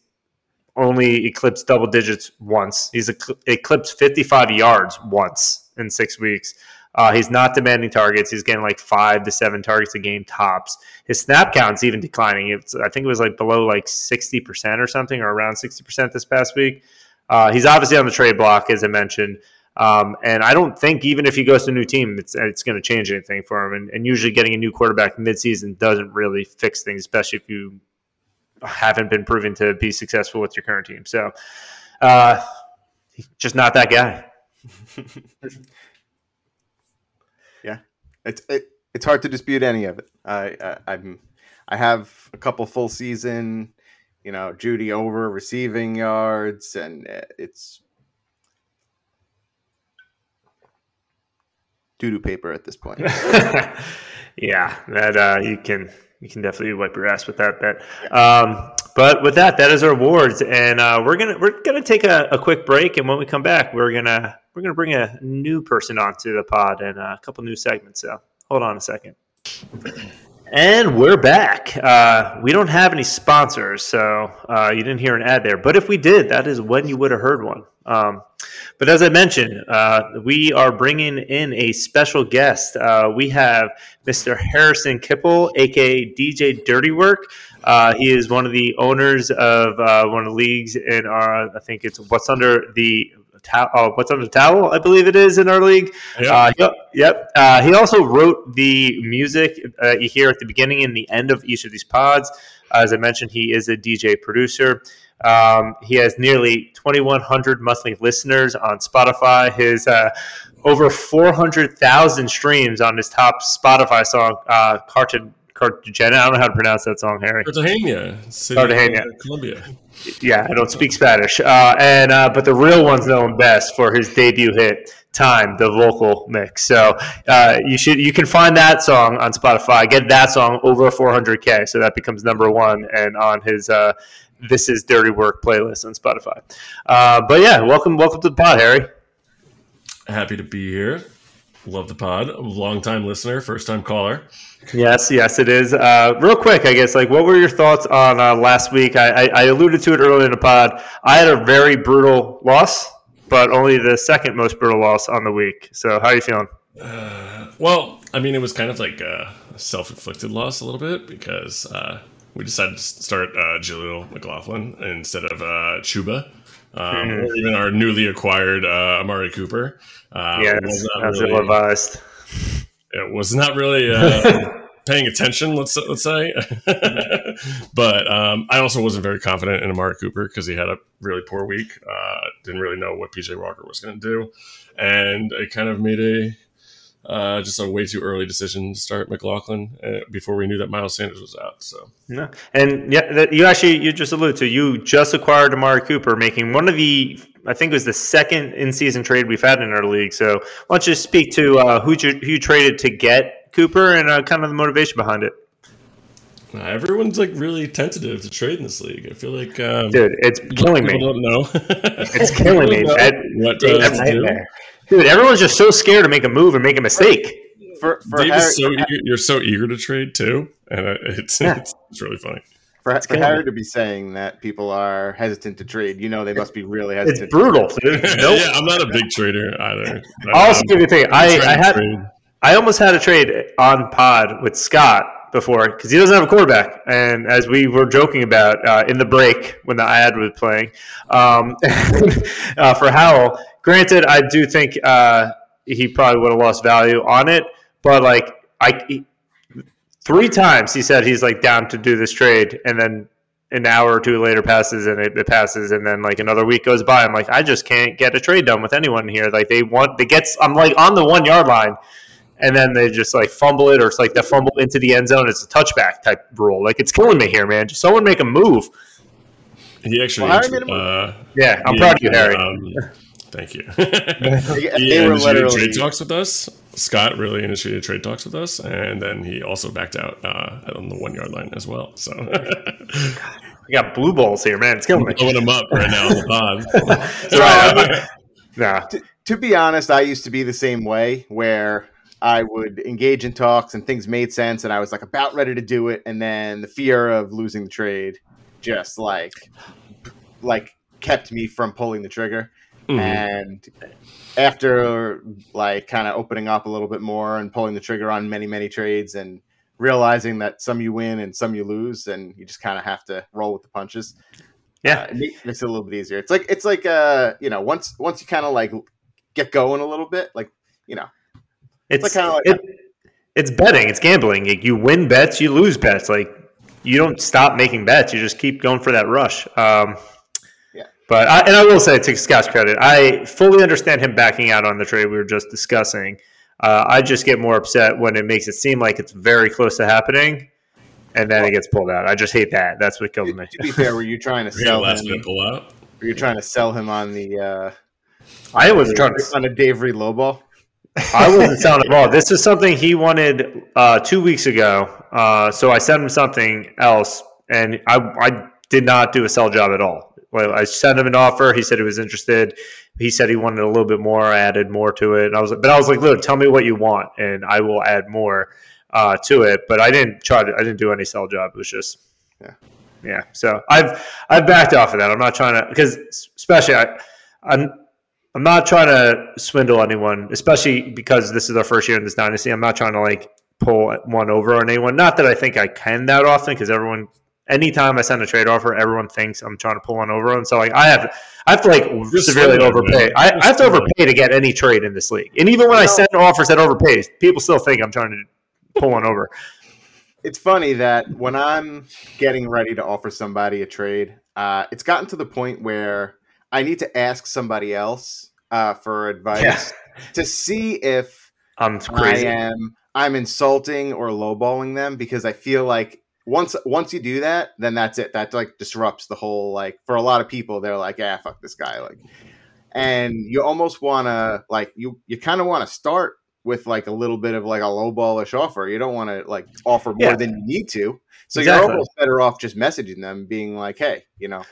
only eclipsed double digits once. He's eclipsed 55 yards once in six weeks. Uh, he's not demanding targets. He's getting like five to seven targets a game tops. His snap count's even declining. It's, I think it was like below like 60% or something, or around 60% this past week. Uh, he's obviously on the trade block, as I mentioned. Um, and I don't think even if he goes to a new team, it's, it's going to change anything for him. And, and, usually getting a new quarterback midseason doesn't really fix things, especially if you haven't been proven to be successful with your current team. So, uh, just not that guy. (laughs) yeah, it's it, it's hard to dispute any of it. I, I I'm I have a couple full season, you know, Jeudy over receiving yards, and uh, it's doo doo paper at this point. (laughs) yeah, that uh, you can you can definitely wipe your ass with that bet. Um, but with that, that is our awards, and uh, we're gonna we're gonna take a, a, quick break, and when we come back, we're gonna we're gonna bring a new person onto the pod and a couple new segments. So hold on a second. And we're back. Uh, we don't have any sponsors, so uh, you didn't hear an ad there. But if we did, that is when you would have heard one. Um, but as I mentioned, uh, we are bringing in a special guest. Uh, we have Mr. Harrison Kipel, aka DJ Dirtywork. Uh, he is one of the owners of uh, one of the leagues in our, I think it's what's under the uh, what's under the towel, I believe it is in our league. Yep. Uh, yep. Uh, he also wrote the music uh, you hear at the beginning and the end of each of these pods. As I mentioned, he is a DJ producer. Um, he has nearly 2,100 monthly listeners on Spotify. His uh, over 400,000 streams on his top Spotify song, uh, Carton. Cartagena. I don't know how to pronounce that song, Harry. Cartagena, Cartagena, Colombia. Yeah, I don't speak Spanish. Uh, and uh, but the real one's known best for his debut hit, "Time," the vocal mix. So uh, you should you can find that song on Spotify. Get that song over 400k, so that becomes number one and on his. This is dirty work playlist on Spotify. Uh, but yeah, welcome, welcome to the pod, Harry. Happy to be here. Love the pod. Long time listener, first time caller. Yes, yes, it is. Uh, real quick, I guess, like, what were your thoughts on uh, last week? I, I, I, alluded to it earlier in the pod. I had a very brutal loss, but only the second most brutal loss on the week. So, how are you feeling? Uh, well, I mean, it was kind of like a self-inflicted loss a little bit because uh, we decided to start uh, Jaleel McLaughlin instead of uh, Chuba. Um, mm-hmm. or even our newly acquired uh, Amari Cooper. Uh, yes, as really, advised it was not really uh, (laughs) paying attention. Let's let's say, (laughs) but um, I also wasn't very confident in Amari Cooper because he had a really poor week. Uh, didn't really know what PJ Walker was going to do, and it kind of made a uh, just a way too early decision to start McLaughlin uh, before we knew that Miles Sanders was out. So, yeah. and yeah, you actually you just alluded to you just acquired Amari Cooper, making one of the I think it was the second in season trade we've had in our league. So, why don't you speak to uh, who you, who you traded to get Cooper and uh, kind of the motivation behind it? Uh, everyone's like really tentative to trade in this league. I feel like, um, dude, it's killing me. Don't know. it's killing me. (laughs) what, uh, Dude, everyone's just so scared to make a move and make a mistake. For, for Dave Harry, so eager, you're so eager to trade too, and it's, yeah. it's, it's really funny. For, for Harry to be saying that people are hesitant to trade, you know they must be really hesitant. It's brutal. (laughs) Dude. Nope. yeah, I'm not a big trader either. I'll also give you a thing. I, I had, trade. I almost had a trade on pod with Scott before because he doesn't have a quarterback. And as we were joking about uh, in the break when the ad was playing um, (laughs) uh, for Howell, Granted, I do think uh, he probably would have lost value on it, but like I, he, three times he said he's like down to do this trade, and then an hour or two later passes and it, it, passes and then like another week goes by i'm like i just can't get a trade done with anyone here like they want they gets i'm like on the one yard line and then they just like fumble it, or it's like the fumble into the end zone. It's a touchback type rule. Like it's killing me here, man. Just someone make a move. He actually, Well, Harry uh, Yeah, I'm he- proud of you, Harry. um, thank you. (laughs) They, he they were initiated literally trade talks with us. Scott really initiated trade talks with us, and then he also backed out uh, on the one yard line as well. So (laughs) we got blue balls here, man. It's killing me. blowing him up right now on the pod. (laughs) That's right. Nah, to be honest, I used to be the same way where I would engage in talks and things made sense and I was like about ready to do it and then the fear of losing the trade just like like kept me from pulling the trigger. Mhm. And after like kind of opening up a little bit more and pulling the trigger on many many trades and realizing that some you win and some you lose and you just kind of have to roll with the punches. Yeah. Uh, it makes it a little bit easier. It's like it's like uh you know once once you kind of like get going a little bit like you know it's like kinda like- it, it's betting. It's gambling. Like, you win bets, you lose bets. Like you don't stop making bets. You just keep going for that rush. Um. But I, and I will say, to Scott's credit, I fully understand him backing out on the trade we were just discussing. Uh, I just get more upset when it makes it seem like it's very close to happening, and then it gets pulled out. I just hate that. That's what kills me. to be fair were you trying to We got a sell last him minute pull out. were you trying to sell him on the uh I wasn't trying to. on a Dave Reed lowball I wasn't selling at all. This is something he wanted uh, two weeks ago. Uh, so I sent him something else, and I, I did not do a sell job at all. Well, I sent him an offer. He said he was interested. He said he wanted a little bit more. I added more to it. And I was, but I was like, look, tell me what you want, and I will add more uh, to it. But I didn't try to. I didn't do any sell job. It was just, Yeah. yeah. So I've I've backed off of that. I'm not trying to because especially I, I'm I'm not trying to swindle anyone, especially because this is our first year in this dynasty. I'm not trying to like pull one over on anyone. Not that I think I can that often, because everyone, anytime I send a trade offer, everyone thinks I'm trying to pull one over on. So like I have, I have to like severely swindling, overpay. I, I have to overpay to get any trade in this league. And even when I No. send offers that overpay, people still think I'm trying to pull one over. it's funny that when I'm getting ready to offer somebody a trade, uh, it's gotten to the point where I need to ask somebody else uh, for advice Yeah. to see if I'm crazy. I am I'm insulting or lowballing them because I feel like once once you do that, then that's it. That like disrupts the whole like for a lot of people, they're like, ah, fuck this guy. Like and you almost wanna like you you kind of want to start with like a little bit of like a lowballish offer. You don't want to like offer more Yeah. than you need to. So Exactly. you're almost better off just messaging them, being like, hey, you know,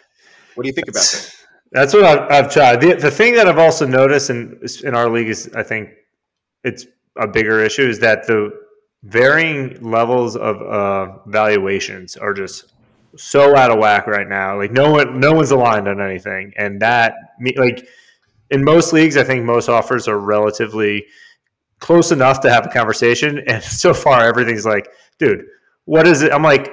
what do you think about this? That's what I've, I've tried. The, the thing that I've also noticed in in our league is, I think, it's a bigger issue is that the varying levels of uh, valuations are just so out of whack right now. Like no one, no one's aligned on anything, and that like in most leagues, I think most offers are relatively close enough to have a conversation. (laughs) And so far, everything's like, dude, what is it? I'm like,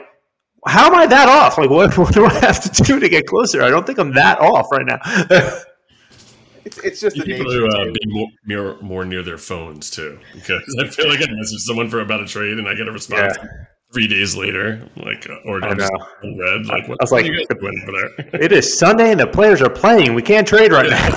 how am I that off? Like, what, (laughs) what do I have to do to get closer? I don't think I'm that off right now. (laughs) It's, it's just the People who uh, too. be more, more near their phones too, because I feel like I message someone for about a trade and I get a response three days later, like uh, or I know. red. Like, what, I was like- you guys doing over there? (laughs) it is Sunday and the players are playing. We can't trade right now.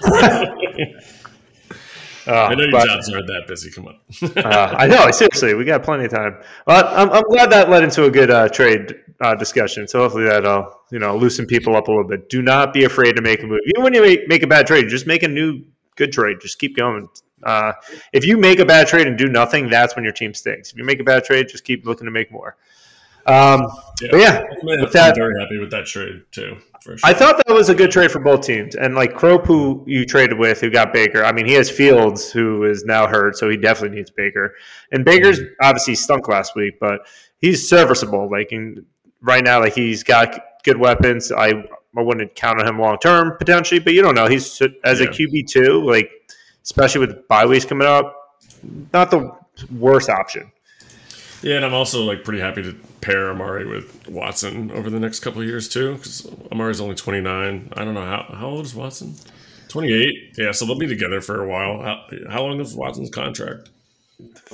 Uh, (laughs) I know your but- jobs aren't that busy. Come on. uh, I know. Seriously, we got plenty of time. Well, I'm, I'm glad that led into a good uh, trade uh, discussion. So hopefully that'll you know loosen people up a little bit. Do not be afraid to make a move. Even when you make, make a bad trade, just make a new good trade. Just keep going. Uh, if you make a bad trade and do nothing, that's when your team stinks. If you make a bad trade, just keep looking to make more. Um, But yeah, I'm, that- very happy with that trade too. For sure. I thought that was a good trade for both teams. And like Crope, who you traded with, who got Baker. I mean, he has Fields, who is now hurt, so he definitely needs Baker. And Baker's obviously stunk last week, but he's serviceable. Like in, right now, like he's got good weapons. I I wouldn't count on him long term potentially, but you don't know. He's as a QB two, like especially with bye weeks coming up, not the worst option. Yeah, and I'm also like pretty happy to pair Amari with Watson over the next couple of years too, because Amari's only 29. I don't know how how old is Watson. 28. Yeah, so they'll be together for a while. How, how long is Watson's contract?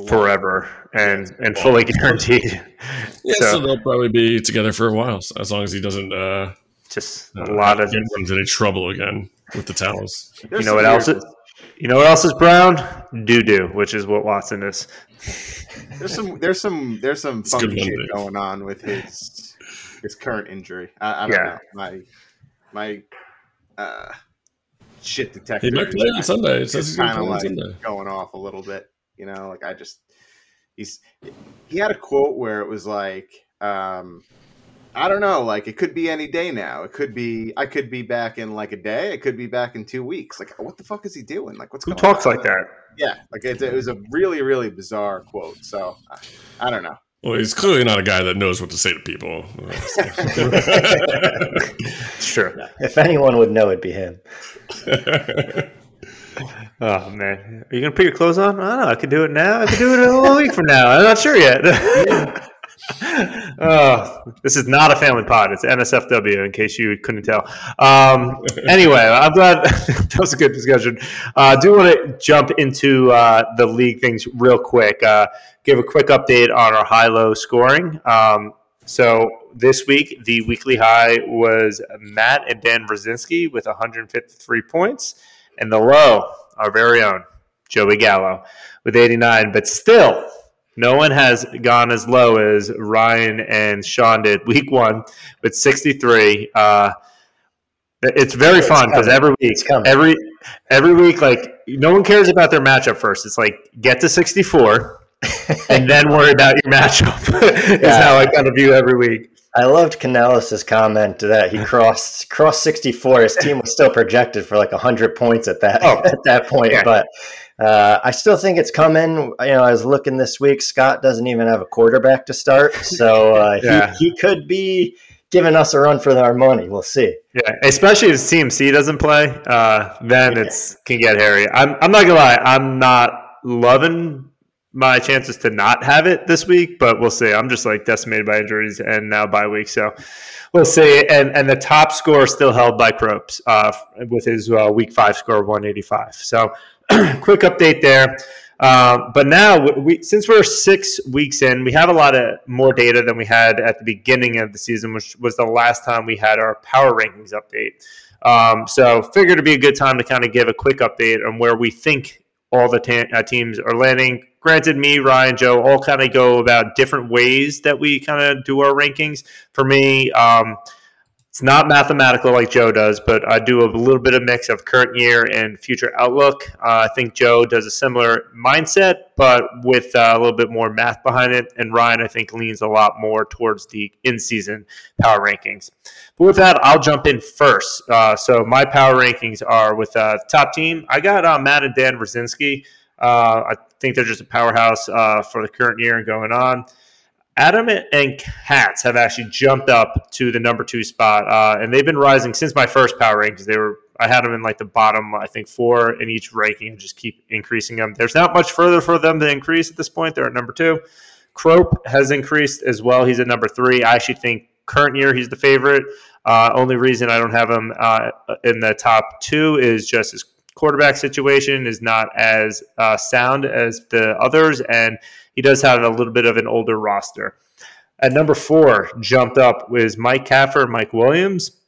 Forever and and fully guaranteed. (laughs) Yeah, so, so they'll probably be together for a while, as long as he doesn't uh, just uh, a lot of get into any trouble again with the towels. (laughs) You know what else? weird- It, You know what else is brown? Doo doo, which is what Watson is. There's some there's some there's some funky shit Monday. going on with his his current injury. I, I don't Yeah. know. My my uh shit detector. He might play on Sunday. It says he's going kind to of play on like Sunday. going off a little bit. You know, like I just he's he had a quote where it was like, um, I don't know, like it could be any day now. It could be I could be back in like a day. It could be back in two weeks. Like what the fuck is he doing? Like what's going Who going talks on? like that? Yeah, like it, it was a really really bizarre quote. So I, I don't know. Well, he's clearly not a guy that knows what to say to people. (laughs) sure. If anyone would know, it'd be him. (laughs) Oh man, are you gonna put your clothes on? I don't know. I could do it now. I could do it a whole week from now. I'm not sure yet. (laughs) oh, this is not a family pod. It's NSFW. In case you couldn't tell. Um, anyway, I'm glad (laughs) that was a good discussion. I uh, do want to jump into uh, the league things real quick. Uh, give a quick update on our high-low scoring. Um, so this week, the weekly high was Matt and Dan Brzezinski with 153 points, and the low, our very own Joey Gallo with 89. But still, no one has gone as low as Ryan and Sean did week one with 63. Uh, it's very It's fun because every week, every every week, like no one cares about their matchup first. It's like get to 64 (laughs) and then worry about your matchup. (laughs) is Yeah. how I kind of view every week. I loved Canales' comment that he crossed crossed 64. His team was still projected for like 100 points at that Oh. (laughs) at that point, Yeah. but uh, I still think it's coming. You know, I was looking this week. Scott doesn't even have a quarterback to start, so uh, Yeah. he, he could be giving us a run for our money. We'll see. Yeah, especially if CMC doesn't play, uh, then it's can get hairy. I'm I'm not gonna lie, I'm not loving my chances to not have it this week, but we'll see. I'm just like decimated by injuries and now bye week, so we'll see. And and the top score still held by Cropes uh, with his uh, week five score of 185. So (clears throat) quick update there. Um, but now, we, since we're six weeks in, we have a lot of more data than we had at the beginning of the season, which was the last time we had our power rankings update. Um, so, figured it'd be a good time to kind of give a quick update on where we think all the ta- uh, teams are landing. Granted, me, Ryan, Joe, all kind of go about different ways that we kind of do our rankings. For me, um, it's not mathematical like Joe does, but I do a little bit of mix of current year and future outlook. Uh, I think Joe does a similar mindset, but with uh, a little bit more math behind it. And Ryan, I think, leans a lot more towards the in season power rankings. But with that, I'll jump in first. Uh, so my power rankings are with uh, top team. I got uh, Matt and Dan Brzezinski. Uh, I think they're just a powerhouse uh, for the current year and going on. Adam and Cats have actually jumped up to the number two spot, uh, and they've been rising since my first power rankings. They were I had them in like the bottom, I think four in each ranking, and just keep increasing them. There's not much further for them to increase at this point. They're at number two. Crope has increased as well. He's at number three. I actually think current year he's the favorite. Uh, only reason I don't have him uh, in the top two is just his quarterback situation is not as uh, sound as the others, and he does have a little bit of an older roster. At number four, jumped up was Mike Caffer, Mike Williams.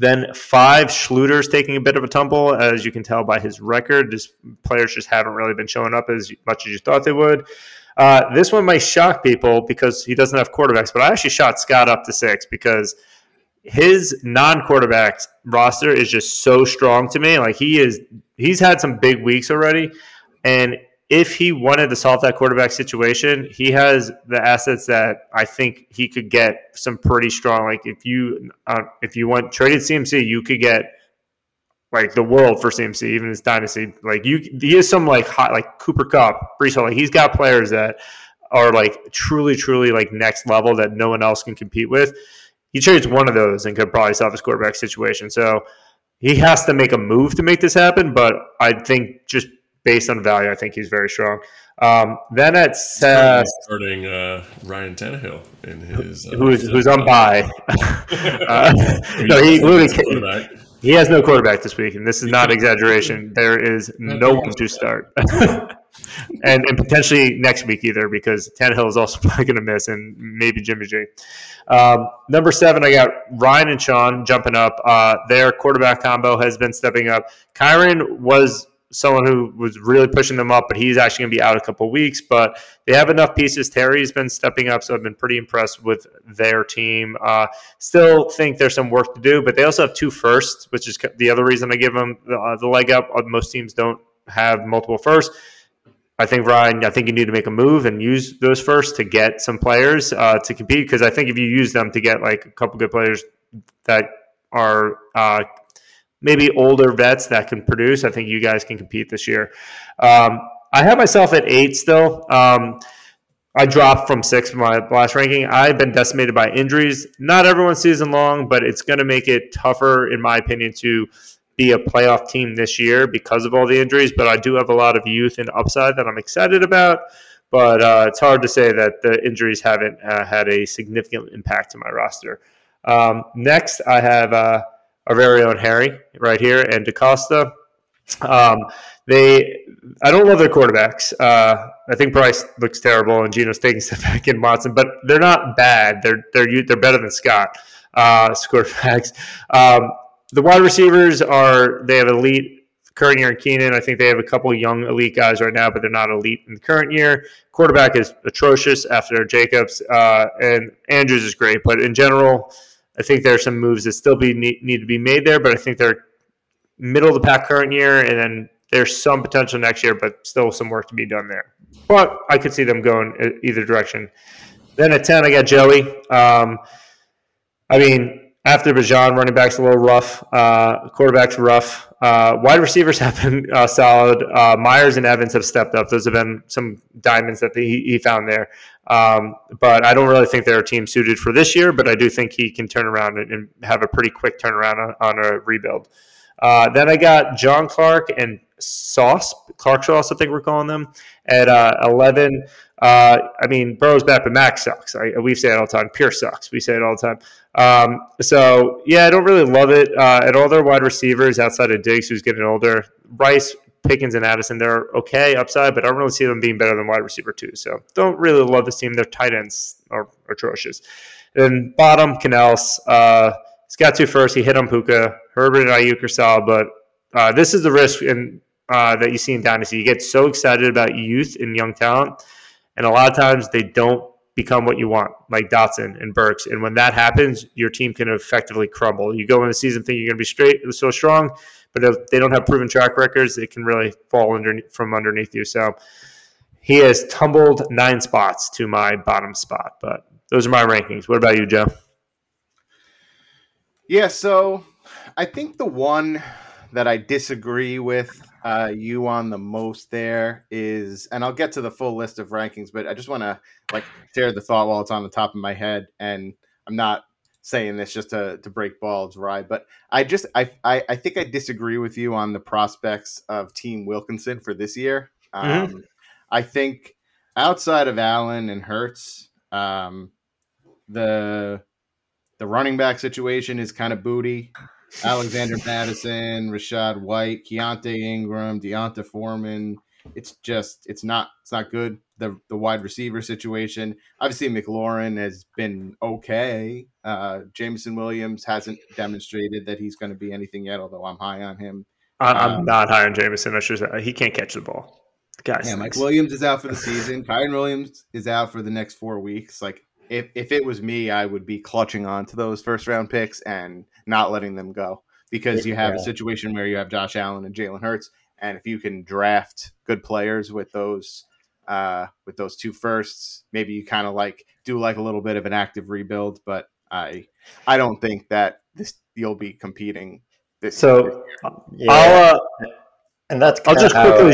Then five, Schluter's taking a bit of a tumble, as you can tell by his record. His players just haven't really been showing up as much as you thought they would. Uh, this one might shock people because he doesn't have quarterbacks, but I actually shot Scott up to six because his non-quarterback roster is just so strong to me. Like he is, he's had some big weeks already, and if he wanted to solve that quarterback situation, he has the assets that I think he could get some pretty strong. Like if you uh, if you went traded CMC, you could get like the world for CMC, even his dynasty. Like you, he has some like hot like Cooper Kupp, Breece Hall. Like he's got players that are like truly, truly like next level that no one else can compete with. He trades one of those and could probably solve his quarterback situation. So he has to make a move to make this happen. But I think just based on value, I think he's very strong. Um, then at uh, starting uh, Ryan Tannehill in his uh, who's who's on bye. (laughs) (laughs) uh, no, he literally he has no quarterback this week, and this is not exaggeration. There is no one to start, (laughs) and and potentially next week either because Tannehill is also (laughs) probably going to miss, and maybe Jimmy G. Um, number seven, I got Ryan and Sean jumping up. Uh, their quarterback combo has been stepping up. Kyren was someone who was really pushing them up, but he's actually going to be out a couple weeks. But they have enough pieces. Terry's been stepping up, so I've been pretty impressed with their team. Uh, still think there's some work to do, but they also have two firsts, which is the other reason I give them the, uh, the leg up. Uh, most teams don't have multiple firsts. I think Ryan, I think you need to make a move and use those first to get some players uh, to compete because I think if you use them to get like a couple good players that are uh, maybe older vets that can produce. I think you guys can compete this year. Um, I have myself at eight still. Um, I dropped from six from my last ranking. I've been decimated by injuries. Not everyone's season long, but it's going to make it tougher, in my opinion, to be a playoff team this year because of all the injuries. But I do have a lot of youth and upside that I'm excited about. But uh, it's hard to say that the injuries haven't uh, had a significant impact to my roster. Um, next, I have. Uh, our very own Harry right here and DaCosta. Um, they, I don't love their quarterbacks. Uh, I think Bryce looks terrible, and Geno's taking step back in Watson, but they're not bad. They're they're they're better than Scott uh, (laughs) quarterbacks. Um, the wide receivers are they have elite current year in Keenan. I think they have a couple young elite guys right now, but they're not elite in the current year. Quarterback is atrocious after Jacobs, uh, and Andrews is great, but in general, I think there are some moves that still be need, need to be made there, but I think they're middle of the pack current year, and then there's some potential next year, but still some work to be done there. But I could see them going either direction. Then at ten, I got Joey. Um, I mean, after Bijan, running back's a little rough. Uh, quarterback's rough. Uh, wide receivers (laughs) have been uh, solid. Uh, Meyers and Evans have stepped up. Those have been some diamonds that he, he found there. Um, but I don't really think they're a team suited for this year. But I do think he can turn around and, and have a pretty quick turnaround on, on a rebuild. Uh, then I got John Clark and Sauce, Clark Sauce, I think we're calling them, at uh, 11. Uh, I mean, Burrow's back, but Max sucks. I, we say it all the time. Pierce sucks. We say it all the time. Um, so, yeah, I don't really love it. Uh, at all their wide receivers outside of Diggs, who's getting older, Rice, Pickens, and Addison, they're okay upside, but I don't really see them being better than wide receiver, too. So, don't really love this team. Their tight ends are atrocious. And bottom, Canals. Uh, he's got two first. He hit on Puka. Herbert and Aiyuk are solid, but uh, this is the risk in, uh, that you see in Dynasty. You get so excited about youth and young talent and a lot of times they don't become what you want, like Dotson and Burks. And when that happens, your team can effectively crumble. You go in the season thinking you're going to be straight, so strong, but if they don't have proven track records, it can really fall underneath, from underneath you. So he has tumbled nine spots to my bottom spot. But those are my rankings. What about you, Joe? Yeah, so I think the one that I disagree with uh, you on the most there is, and I'll get to the full list of rankings, but I just want to like share the thought while it's on the top of my head, and I'm not saying this just to, to break balls right, but I just I, I, I think I disagree with you on the prospects of Team Wilkinson for this year. mm-hmm. Um, I think outside of Allen and Hurts, um, the the running back situation is kind of booty. Alexander Mattison, Rachaad White, Keaontay Ingram, D'Onta Foreman. It's just it's not it's not good. The the wide receiver situation. Obviously, McLaurin has been okay. Uh, Jameson Williams hasn't demonstrated that he's going to be anything yet. Although I'm high on him. I'm um, not high on Jameson. I should say. He can't catch the ball. Guys, yeah, Mike Williams is out for the season. Kyren Williams is out for the next four weeks. Like if if it was me, I would be clutching on to those first round picks and not letting them go because you have yeah. a situation where you have Josh Allen and Jalen Hurts, and if you can draft good players with those uh, with those two firsts, maybe you kind of like do like a little bit of an active rebuild. But I I don't think that this you'll be competing this. So yeah. I'll. Uh, and that's I'll just quickly.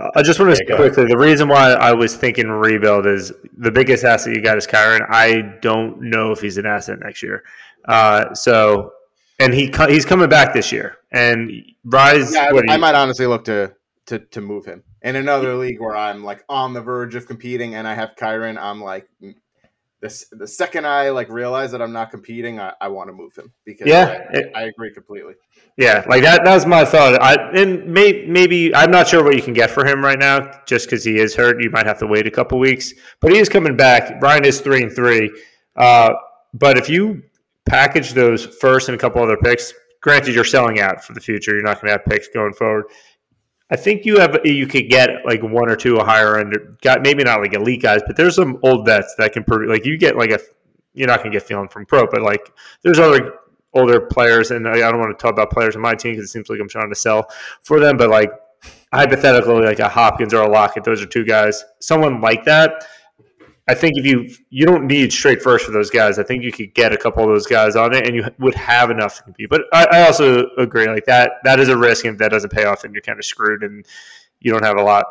Uh, I just want to yeah, quickly. The reason why I was thinking rebuild is the biggest asset you got is Kyren. I don't know if he's an asset next year. Uh, so and he he's coming back this year. And Rise, yeah, I, I might honestly look to to to move him in another league where I'm like on the verge of competing, and I have Kyren. I'm like, mm, the the second I like realize that I'm not competing, I, I want to move him because yeah, I, it, I, agree completely. Yeah, like that. That was my thought. I and may, maybe I'm not sure what you can get for him right now, just because he is hurt. You might have to wait a couple weeks, but he is coming back. Brian is three and three. Uh, but if you package those first and a couple other picks. Granted, you're selling out for the future. You're not going to have picks going forward. I think you have you could get like one or two higher end, got maybe not like elite guys, but there's some old vets that can like you get like a you're not gonna get feeling from pro, but like there's other older players, and I don't want to talk about players on my team because it seems like I'm trying to sell for them, but like hypothetically, like a Hopkins or a Lockett, those are two guys. Someone like that I think if you you don't need straight first for those guys, I think you could get a couple of those guys on it, and you would have enough to compete. But I, I also agree, like that that is a risk, and if that doesn't pay off, then you're kind of screwed, and you don't have a lot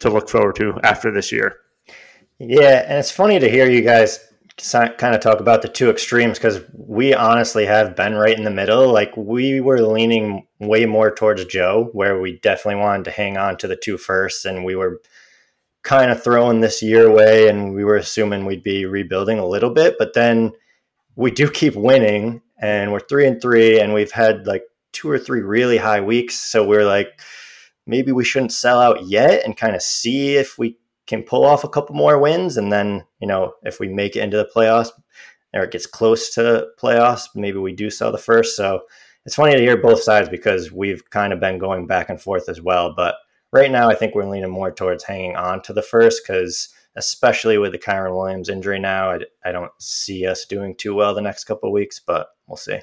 to look forward to after this year. Yeah, and it's funny to hear you guys kind of talk about the two extremes because we honestly have been right in the middle. Like we were leaning way more towards Joe, where we definitely wanted to hang on to the two firsts, and we were kind of throwing this year away and we were assuming we'd be rebuilding a little bit, but then we do (laughs) keep winning and we're three and three and we've had like two or three really high weeks. So we're like, maybe we shouldn't sell out yet and kind of see if we can pull off a couple more wins. And then, you know, if we make it into the playoffs or it gets close to playoffs, maybe we do sell the first. So it's funny to hear both sides because we've kind of been going back and forth as well. But right now, I think we're leaning more towards hanging on to the first because, especially with the Kyren Williams injury now, I, I don't see us doing too well the next couple of weeks, but we'll see.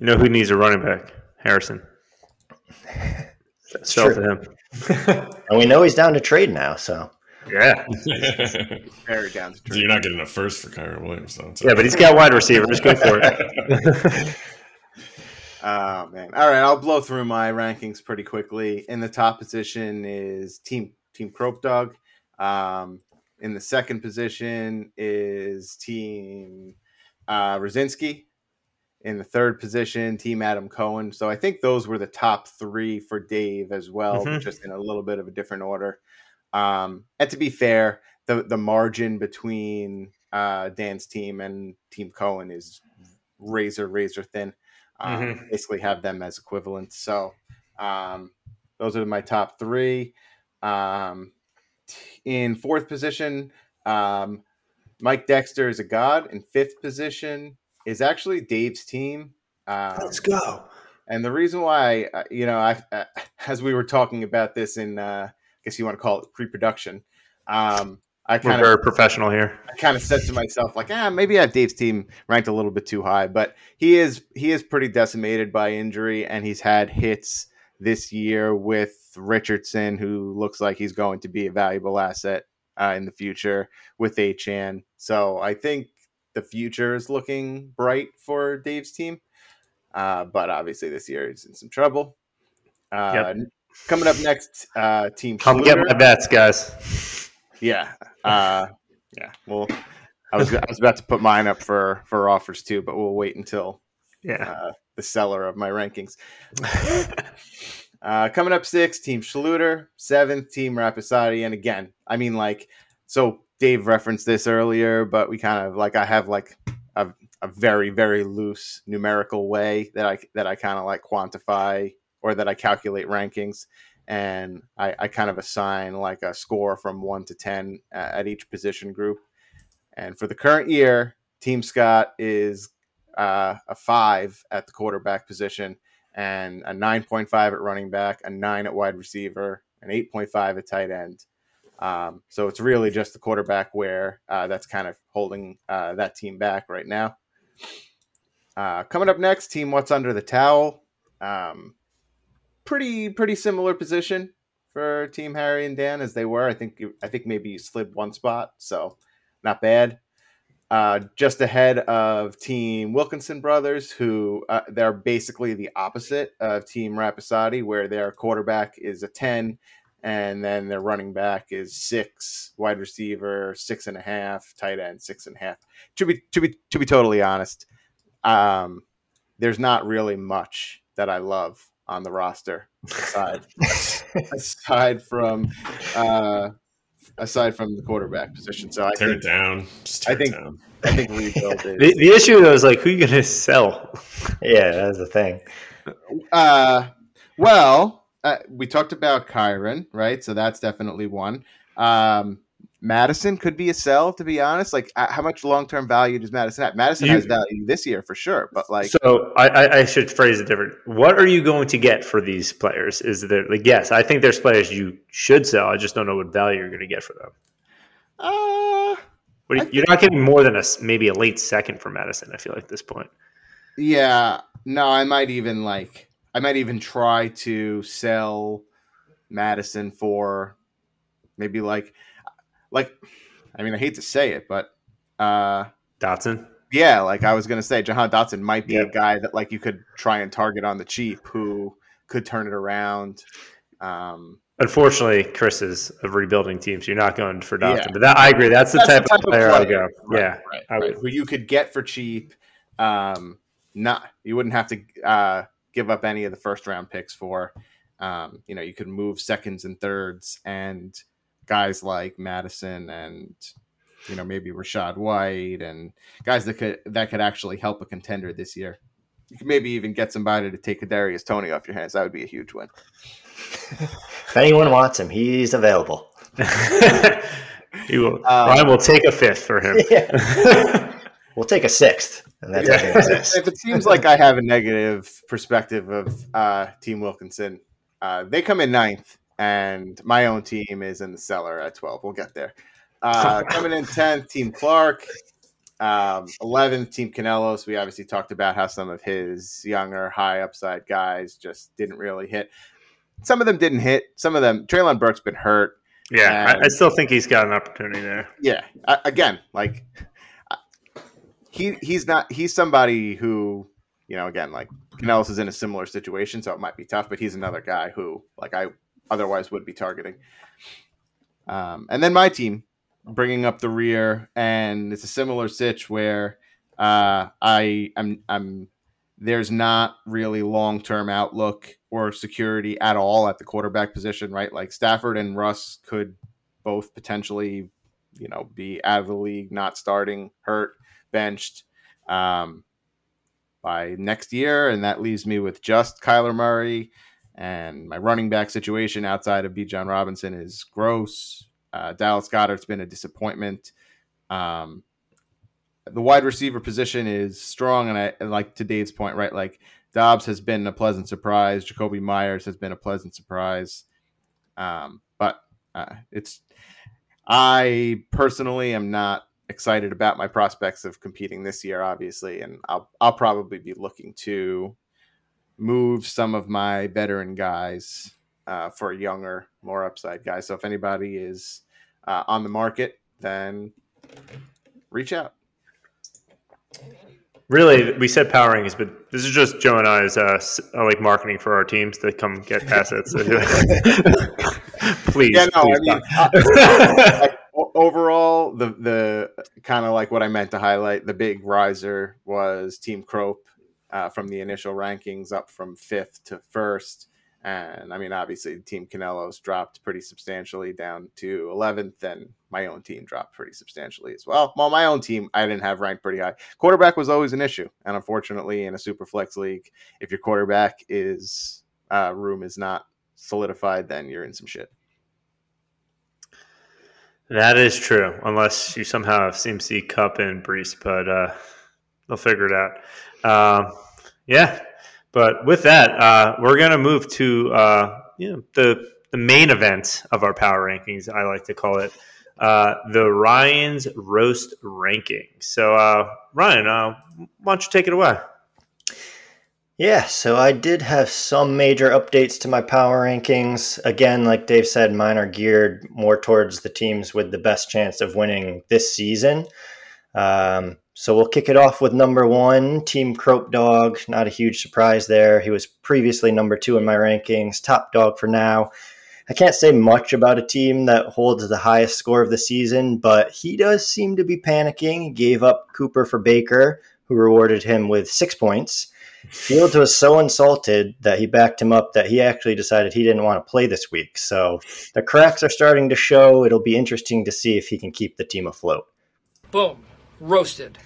You know who needs a running back? Harrison. (laughs) Sell to him. (laughs) (laughs) and we know he's down to trade now, so. Yeah. Very down to trade. So you're not getting a first for Kyren Williams, though. Yeah, but he's got wide receivers. Just go for it. Oh man! All right, I'll blow through my rankings pretty quickly. In the top position is Team Team Crope Dog. Um, in the second position is Team uh, Rosinski. In the third position, Team Adam Cohen. So I think those were the top three for Dave as well, mm-hmm. just in a little bit of a different order. Um, and to be fair, the the margin between uh, Dan's team and Team Cohen is razor razor thin um, mm-hmm. basically have them as equivalents. So um, those are my top three. Um, in fourth position, um, Mike Dexter is a god. In fifth position is actually Dave's team. Um, Let's go. And the reason why, uh, you know, I, uh, (laughs) as we were talking about this in, uh, I guess you want to call it pre-production, um, I kind of very professional here. I kind of said to myself, like, ah, maybe I have Dave's team ranked a little bit too high, but he is he is pretty decimated by injury, and he's had hits this year with Richardson, who looks like he's going to be a valuable asset uh, in the future with Achane. So I think the future is looking bright for Dave's team, uh, but obviously this year he's in some trouble. Uh, yep. Coming up next, uh, team. Come Schluter. get my bets, guys. Yeah, uh, yeah. Well, I was I was about to put mine up for for offers too, but we'll wait until yeah uh, the seller of my rankings. (laughs) uh, coming up six, Team Schluter. Seventh, Team Rapisati. And again, I mean, like, so Dave referenced this earlier, but we kind of like I have like a, a very very loose numerical way that I that I kind of like quantify or that I calculate rankings and I, I, kind of assign like a score from one to 10 at each position group. And for the current year, Team Scott is uh, a five at the quarterback position and a 9.5 at running back, a nine at wide receiver, an 8.5 at tight end. Um, so it's really just the quarterback where uh, that's kind of holding uh, that team back right now. Uh, coming up next, Team What's Under the Towel. Um, pretty pretty similar position for Team Harry and Dan as they were. I think I think maybe you slid one spot, so not bad. Uh, just ahead of Team Wilkinson Brothers, who uh, they're basically the opposite of Team Rapisati, where their quarterback is a ten, and then their running back is six, wide receiver six and a half, tight end six and a half. To be to be to be totally honest, um, there's not really much that I love on the roster aside (laughs) aside from uh, aside from the quarterback position. So I turn think, it down. I think down. I think rebuild (laughs) is the, the issue though is like who are you going to sell? (laughs) yeah, that's the thing. Uh, well, uh, we talked about Kyren, right? So that's definitely one. Um, Madison could be a sell, to be honest. Like, uh, how much long term value does Madison have? Madison You- has value this year for sure, but like, so I, I, should phrase it different. What are you going to get for these players? Is there like yes, I think there's players you should sell. I just don't know what value you're going to get for them. uh, What, I you're not getting more than a maybe a late second for Madison. I feel like at this point. yeah, no, I might even like, I might even try to sell Madison for maybe like, like, I mean, I hate to say it, but uh, Dotson. yeah, like I was gonna say, Jahan Dotson might be Yeah. a guy that like you could try and target on the cheap who could turn it around. Um, Unfortunately, Chris is a rebuilding team, so you're not going for Dotson. Yeah. But that I agree. That's the, That's type, the of player I go. Right, yeah, right, I right. Who you could get for cheap. Um, not you wouldn't have to uh, give up any of the first round picks for. Um, you know, you could move seconds and thirds, and guys like Madison and you know maybe Rachaad White and guys that could that could actually help a contender this year. You could maybe even get somebody to take Darius Toney off your hands. That would be a huge win. If anyone wants him, he's available. (laughs) he will, Um, Ryan will take a fifth for him. (laughs) Yeah. We'll take a sixth, and that doesn't if it seems like I have a negative perspective of uh, Team Wilkinson, uh, they come in ninth, and my own team is in the cellar at 12. We'll get there. Uh, (laughs) coming in 10th, Team Clark. Um, 11th, Team Canelos. We obviously talked about how some of his younger, high upside guys just didn't really hit. Some of them didn't hit. Some of them, Treylon Burks's been hurt. Yeah, I, I still think he's got an opportunity there. yeah I, again like he he's not he's somebody who you know again like Canellis is in a similar situation so it might be tough but he's another guy who like I otherwise would be targeting um, and then my team bringing up the rear and it's a similar sitch where uh, I I'm I'm there's not really long term outlook or security at all at the quarterback position right like Stafford and Russ could both potentially you know, be out of the league, not starting, hurt, benched um, by next year. And that leaves me with just Kyler Murray. And my running back situation outside of Bijan Robinson is gross. Uh, Dallas Goedert's been a disappointment. Um, the wide receiver position is strong. And I and like to Dave's point, right? Like Dobbs has been a pleasant surprise. Jakobi Meyers has been a pleasant surprise. Um, but uh, it's I personally am not excited about my prospects of competing this year, obviously, and I'll I'll probably be looking to move some of my veteran guys uh, for younger, more upside guys. So if anybody is uh, on the market, then reach out. Really, we said power rankings, but this is just Joe and I's uh, uh, like marketing for our teams to come get assets. (laughs) please, Yeah, no, please I mean, stop. (laughs) overall, the the kind of like what I meant to highlight, the big riser was Team Crope uh, from the initial rankings up from fifth to first. And I mean, obviously, Team Canelos dropped pretty substantially down to 11th, and my own team dropped pretty substantially as well. Well, my own team, I didn't have ranked pretty high. Quarterback was always an issue. And unfortunately, in a super flex league, if your quarterback is uh, room is not solidified, then you're in some shit. That is true, unless you somehow have CMC Kupp and Breece, but uh, they'll figure it out. Um, yeah, but with that, uh, we're gonna move to uh, you know the the main event of our power rankings. I like to call it uh, the Ryan's roast ranking. So, uh, Ryan, uh, why don't you take it away? Yeah, so I did have some major updates to my power rankings. Again, like Dave said, mine are geared more towards the teams with the best chance of winning this season. Um, so we'll kick it off with number one, Team Crope Dog. Not a huge surprise there. He was previously number two in my rankings, top dog for now. I can't say much about a team that holds the highest score of the season, but he does seem to be panicking. He gave up Cooper for Baker, who rewarded him with six points. Fields was so insulted that he backed him up that he actually decided he didn't want to play this week. So the cracks are starting to show. It'll be interesting to see if he can keep the team afloat. Boom. Roasted.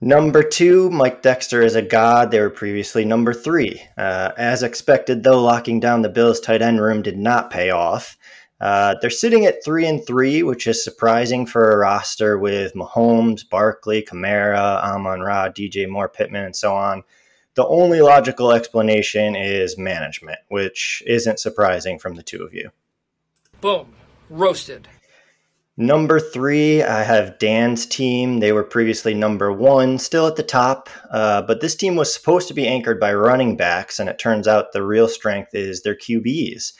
Number two, Mike Dexter is a god. They were previously number three. Uh, as expected, though, locking down the Bills' tight end room did not pay off. Uh, they're sitting at three and three, which is surprising for a roster with Mahomes, Barkley, Kamara, Amon Ra, DJ Moore, Pittman, and so on. The only logical explanation is management, which isn't surprising from the two of you. Boom. Roasted. Number three, I have Dan's team. They were previously number one, still at the top, uh, but this team was supposed to be anchored by running backs, and it turns out the real strength is their QBs.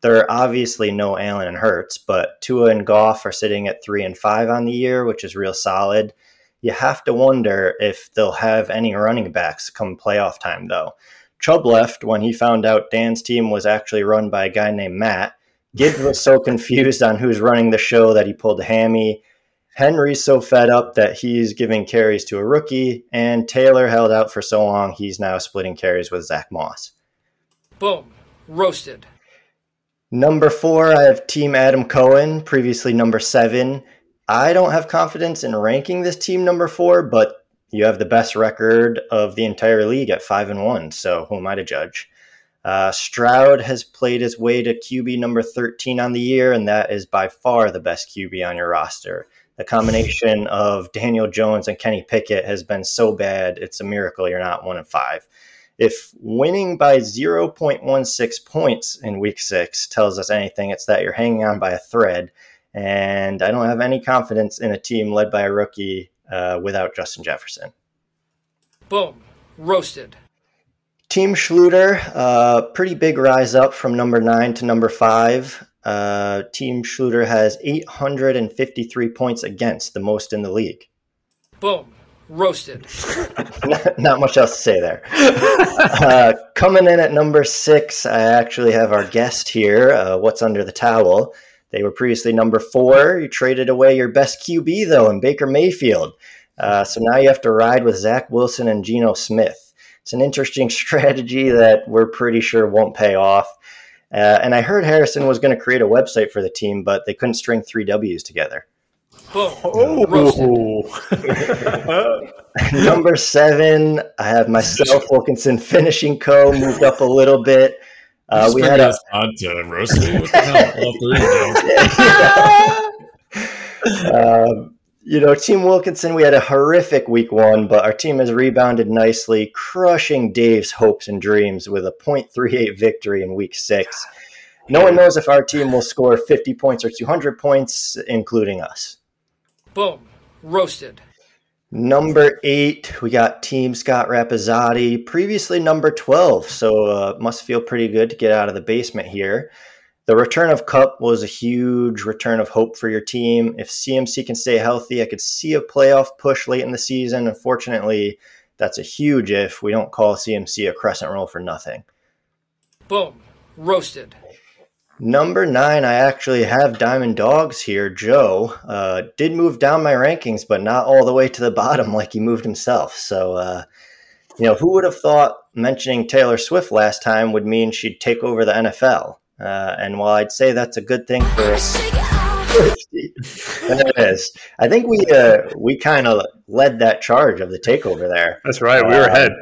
There are obviously no Allen and Hurts, but Tua and Goff are sitting at three and five on the year, which is real solid. You have to wonder if they'll have any running backs come playoff time, though. Chubb left when he found out Dan's team was actually run by a guy named Matt Gibbs was so confused on who's running the show that he pulled a hammy. Henry's so fed up that he's giving carries to a rookie, and Taylor held out for so long he's now splitting carries with Zack Moss. Boom. Roasted. Number four, I have Team Adam Cohen, previously number seven. I don't have confidence in ranking this team number four, but you have the best record of the entire league at five and one, so who am I to judge? Uh, Stroud has played his way to QB number 13 on the year, and that is by far the best QB on your roster. The combination (laughs) of Daniel Jones and Kenny Pickett has been so bad, it's a miracle you're not one and five. If winning by 0.16 points in week six tells us anything, it's that you're hanging on by a thread. And I don't have any confidence in a team led by a rookie uh, without Justin Jefferson. Boom. Roasted. Team Schluter, uh, pretty big rise up from number nine to number five. Uh, Team Schluter has 853 points against, the most in the league. Boom. Roasted. not, (laughs) (laughs) not, much else to say there. uh, coming in at number six, I actually have our guest here. Uh, what's under the towel? They were previously number four. You traded away your best QB, though, in Baker Mayfield. Uh, so now you have to ride with Zach Wilson and Geno Smith. It's an interesting (laughs) strategy that we're pretty sure won't pay off. Uh, and I heard Harrison was going to create a website for the team, but they couldn't string three W's together. Oh, (laughs) (laughs) Number seven, I have myself, Wilkinson, finishing co, moved up a little bit. Uh, we had a content roasting. What the hell? All three of them. um, you know, Team Wilkinson, we had a horrific week one, but our team has rebounded nicely, crushing Dave's hopes and dreams with a 0.38 victory in week six. No one knows if our team will score 50 points or 200 points, including us. Boom. Roasted. Number eight, we got Team Scott Rapizzotti, previously number 12, so uh, must feel pretty good to get out of the basement here the return of Kupp was a huge return of hope for your team. If CMC can stay healthy, I could see a playoff push late in the season. Unfortunately, that's a huge if. We don't call CMC a crescent roll for nothing. Boom. Roasted. Number nine, I actually have Diamond Dogs here. Joe uh, did move down my rankings, but not all the way to the (laughs) bottom like he moved himself. So, uh, you know, who would have thought mentioning Taylor Swift last time would mean she'd take over the NFL? Uh, and while I'd say that's a good thing for us, (laughs) it is. I think we uh, we kind of led that charge of the takeover there. That's right. We were uh, ahead.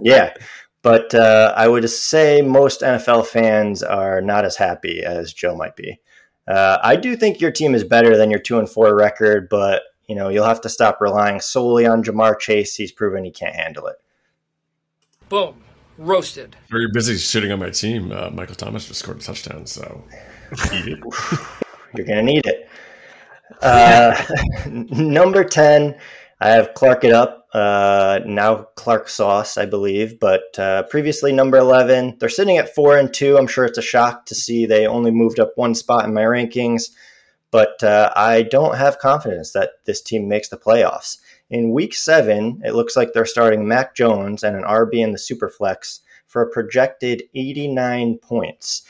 Yeah. But uh, I would say most NFL fans are not as happy as Joe might be. Uh, I do think your team is better than your two and four record, but you know you'll have to stop relying solely on Ja'Marr Chase. He's proven he can't handle it. Boom roasted. Very busy shooting on my team. Uh, Michael Thomas just scored a touchdown, so (laughs) You're gonna need it. Uh, (laughs) number ten, I have Clark it up. Uh, now Clark Sauce, I believe, but uh, previously number eleven. They're sitting at four and two. I'm sure it's a shock to see they only moved up one spot in my rankings, but uh, I don't have confidence that this team makes the playoffs. In week seven, it looks like they're starting Mac Jones and an RB in the Superflex for a projected 89 points.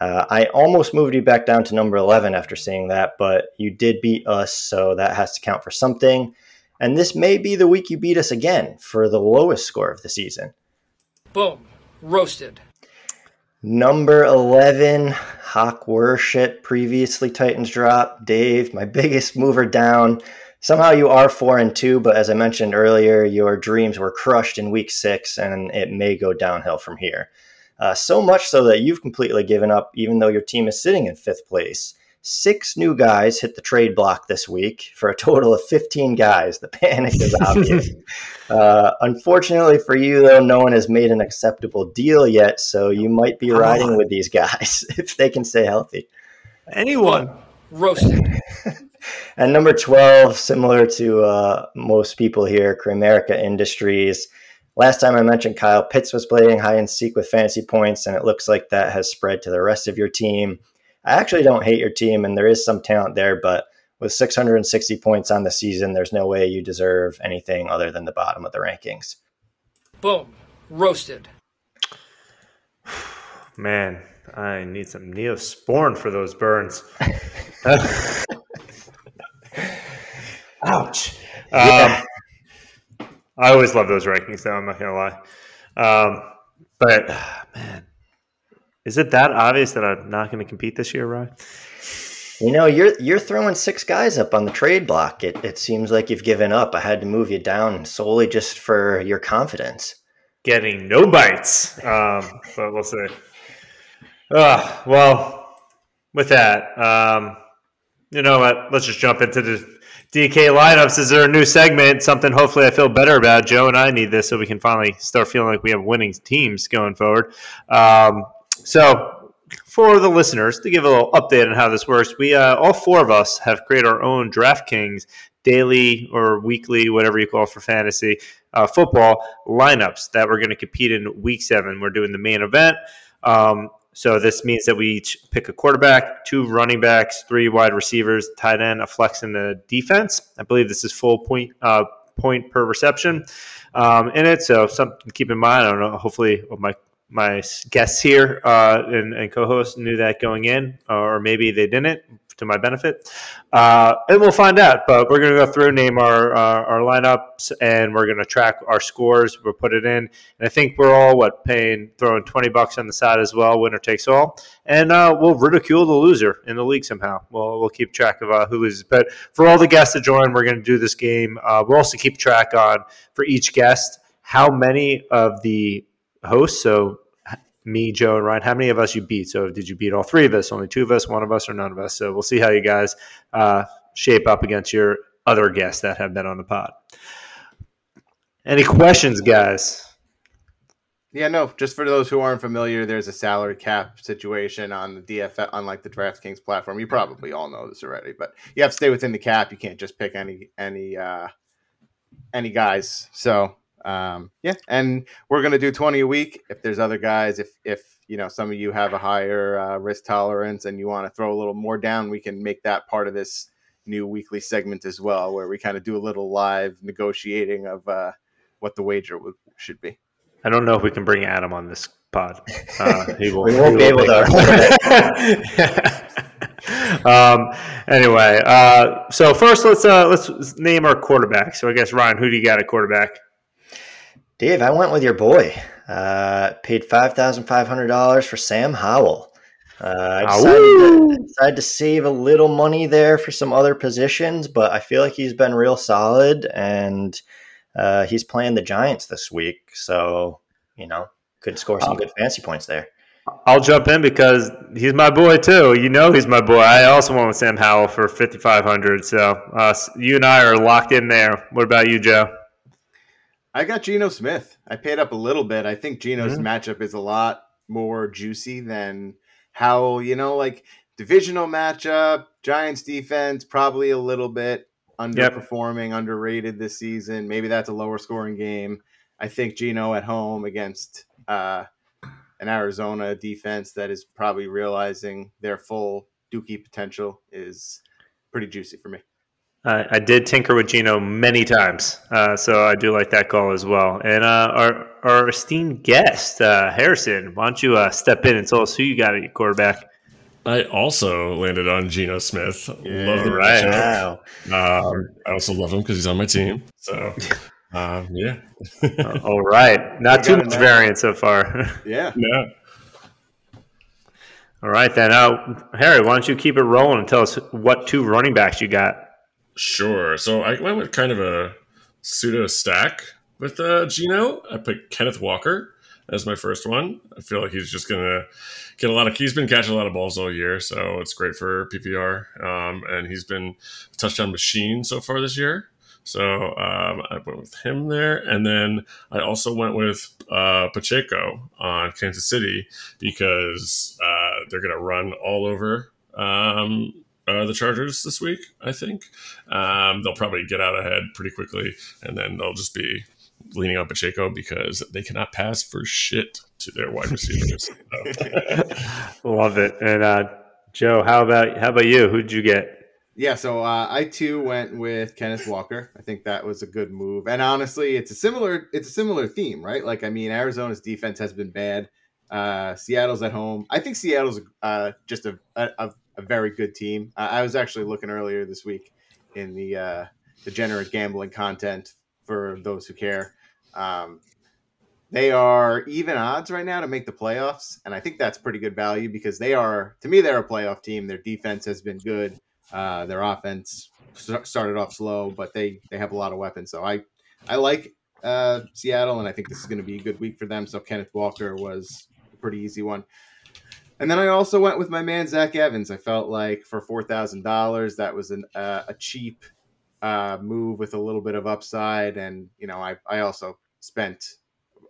Uh, I almost moved you back down to number 11 after seeing that, but you did beat us, so that has to count for something. And this may be the week you beat us again for the lowest score of the season. Boom. Roasted. Number 11, Hawk Worship, previously Titans drop. Dave, my (laughs) biggest mover down somehow you are four and two, but as I mentioned earlier, your dreams were crushed in week six, and it may go downhill from here. Uh, so much so that you've completely given up, even though your team is sitting in fifth place. six new guys hit the trade block this week for a total of 15 guys. The panic is (laughs) obvious. uh, unfortunately for you, though, no one has made an acceptable deal yet, so you might be riding with these guys (laughs) if they can stay healthy. Anyone? Roasted. (laughs) And number 12, similar to uh, most people here, Kramerica Industries. Last time I mentioned Kyle Pitts was playing high and seek with fantasy points, and it looks like that has spread to the rest of your team. I actually don't hate your team, and there is some talent there, but with 660 points on the season, there's no way you deserve anything other than the bottom of the rankings. Boom. Roasted. (sighs) Man, I need some Neosporin for those burns. (laughs) (laughs) Ouch. Um, I always love those rankings, though. I'm not gonna lie. Um, but man, is it that obvious that I'm not going to compete this year, Ryan? You know, you're you're throwing six guys up on the trade block. It it seems like you've given up. I had to move you down solely just for your confidence. Getting no bites, um, but we'll see. Uh, well, with that, um, you know what? Let's just jump into the DK lineups. Is there a new segment? Something hopefully I feel better about. Joe and I need this so we can finally start feeling like we have winning teams going forward. Um, so, for the listeners, to give a little update on how this works, we uh, all four of us have created our own DraftKings daily or weekly, whatever you call for fantasy uh, football lineups that we're going to compete in week seven. We're doing the main event. Um, so this means that we each pick a quarterback, two running backs, three wide receivers, tight end, a flex in the defense. I believe this is full point uh, point per reception um, in it. So something to keep in mind. I don't know. Hopefully, my my guests here uh, and, and, co-hosts knew that going in, or maybe they didn't to my benefit. Uh, and we'll find out. But we're going to go through, name our uh, our lineups, and we're going to track our scores. We'll put it in, and I think we're all what paying throwing twenty bucks on the side as well. Winner takes all, and uh, we'll ridicule the loser in the league somehow. We'll we'll keep track of uh, who loses. But for all the guests to join, we're going to do this game. Uh, we'll also keep track on for each guest how many of the hosts. So me, Joe, and Ryan, how many of us you beat? So did you beat all three of us, only two of us, one of us, or none of us? So we'll see how you guys uh, shape up against your other guests that have been on the pod. Any questions, guys? Yeah, no. Just for those who aren't familiar, there's a salary cap situation on the DFS, unlike the DraftKings platform. You probably all know this already, but you have to stay within the cap. You can't just pick any any uh, any guys. So um, yeah, and we're gonna do twenty a week. If there's other guys, if if you know some of you have a higher uh, risk tolerance and you want to throw a little more down, we can make that part of this new weekly segment as well, where we kind of do a little live negotiating of uh, what the wager w- should be. I don't know if we can bring Adam on this pod. Uh, he (laughs) will, we won't be able to. (laughs) um, anyway, uh, so first let's uh, let's name our quarterback. So I guess Ryan, who do you got at quarterback? Dave, I went with your boy. Uh, paid five thousand five hundred dollars for Sam Howell. Uh, I decided to, decided to, save a little money there for some other positions, but I feel like he's been real solid, and uh, he's playing the Giants this week, so you know could score some good fancy points there. I'll jump in because he's my boy too. You know he's my boy. I also went with Sam Howell for fifty five hundred. So uh, you and I are locked in there. What about you, Joe? I got Geno Smith. I paid up a little bit. I think Geno's mm-hmm. matchup is a lot more juicy than Howell, you know, like divisional matchup, Giants defense, probably a little bit underperforming, yep. underrated this season. Maybe that's a lower scoring game. I think Geno at home against uh, an Arizona defense that is probably realizing their full Dookie potential is pretty juicy for me. Uh, I did tinker with Geno many times, uh, so I do like that call as well. And uh, our our esteemed guest, uh, Harrison, why don't you uh, step in and tell us who you got at your quarterback? I also landed on Geno Smith. Yeah, love the right. Wow. Um, I also love him because he's on my team. So, (laughs) um, yeah. All right. Not too much variance so far. (laughs) Yeah. Yeah. All right, then. Uh, Harry, why don't you keep it rolling and tell us what two running backs you got? Sure. So I went with kind of a pseudo stack with uh, Geno. I picked Kenneth Walker as my first one. I feel like he's just gonna get a lot of. He's been catching a lot of balls all year, so it's great for PPR. Um, and he's been a touchdown machine so far this year. So um, I went with him there, and then I also went with uh, Pacheco on Kansas City because uh, they're going to run all over um, uh, the Chargers this week. I think um, they'll probably get out ahead pretty quickly, and then they'll just be leaning on Pacheco because they cannot pass for shit to their wide receivers. (laughs) (laughs) Love it. And uh, Joe, how about how about you? Who'd you get? Yeah, so uh, I too went with Kenneth Walker. I think that was a good move, and honestly, it's a similar it's a similar theme, right? Like, I mean, Arizona's defense has been bad. Uh, Seattle's at home. I think Seattle's uh, just a, a, a very good team. I was actually looking earlier this week in the uh, degenerate gambling content for those who care. Um, they are even odds right now to make the playoffs, and I think that's pretty good value because they are, to me, they're a playoff team. Their defense has been good. Uh, their offense started off slow, but they they have a lot of weapons. So I I like uh, Seattle, and I think this is going to be a good week for them. So Kenneth Walker was a pretty easy one. And then I also went with my man Zach Evans. I felt like for four thousand dollars, that was an, uh, a cheap uh, move with a little bit of upside. And you know, I I also spent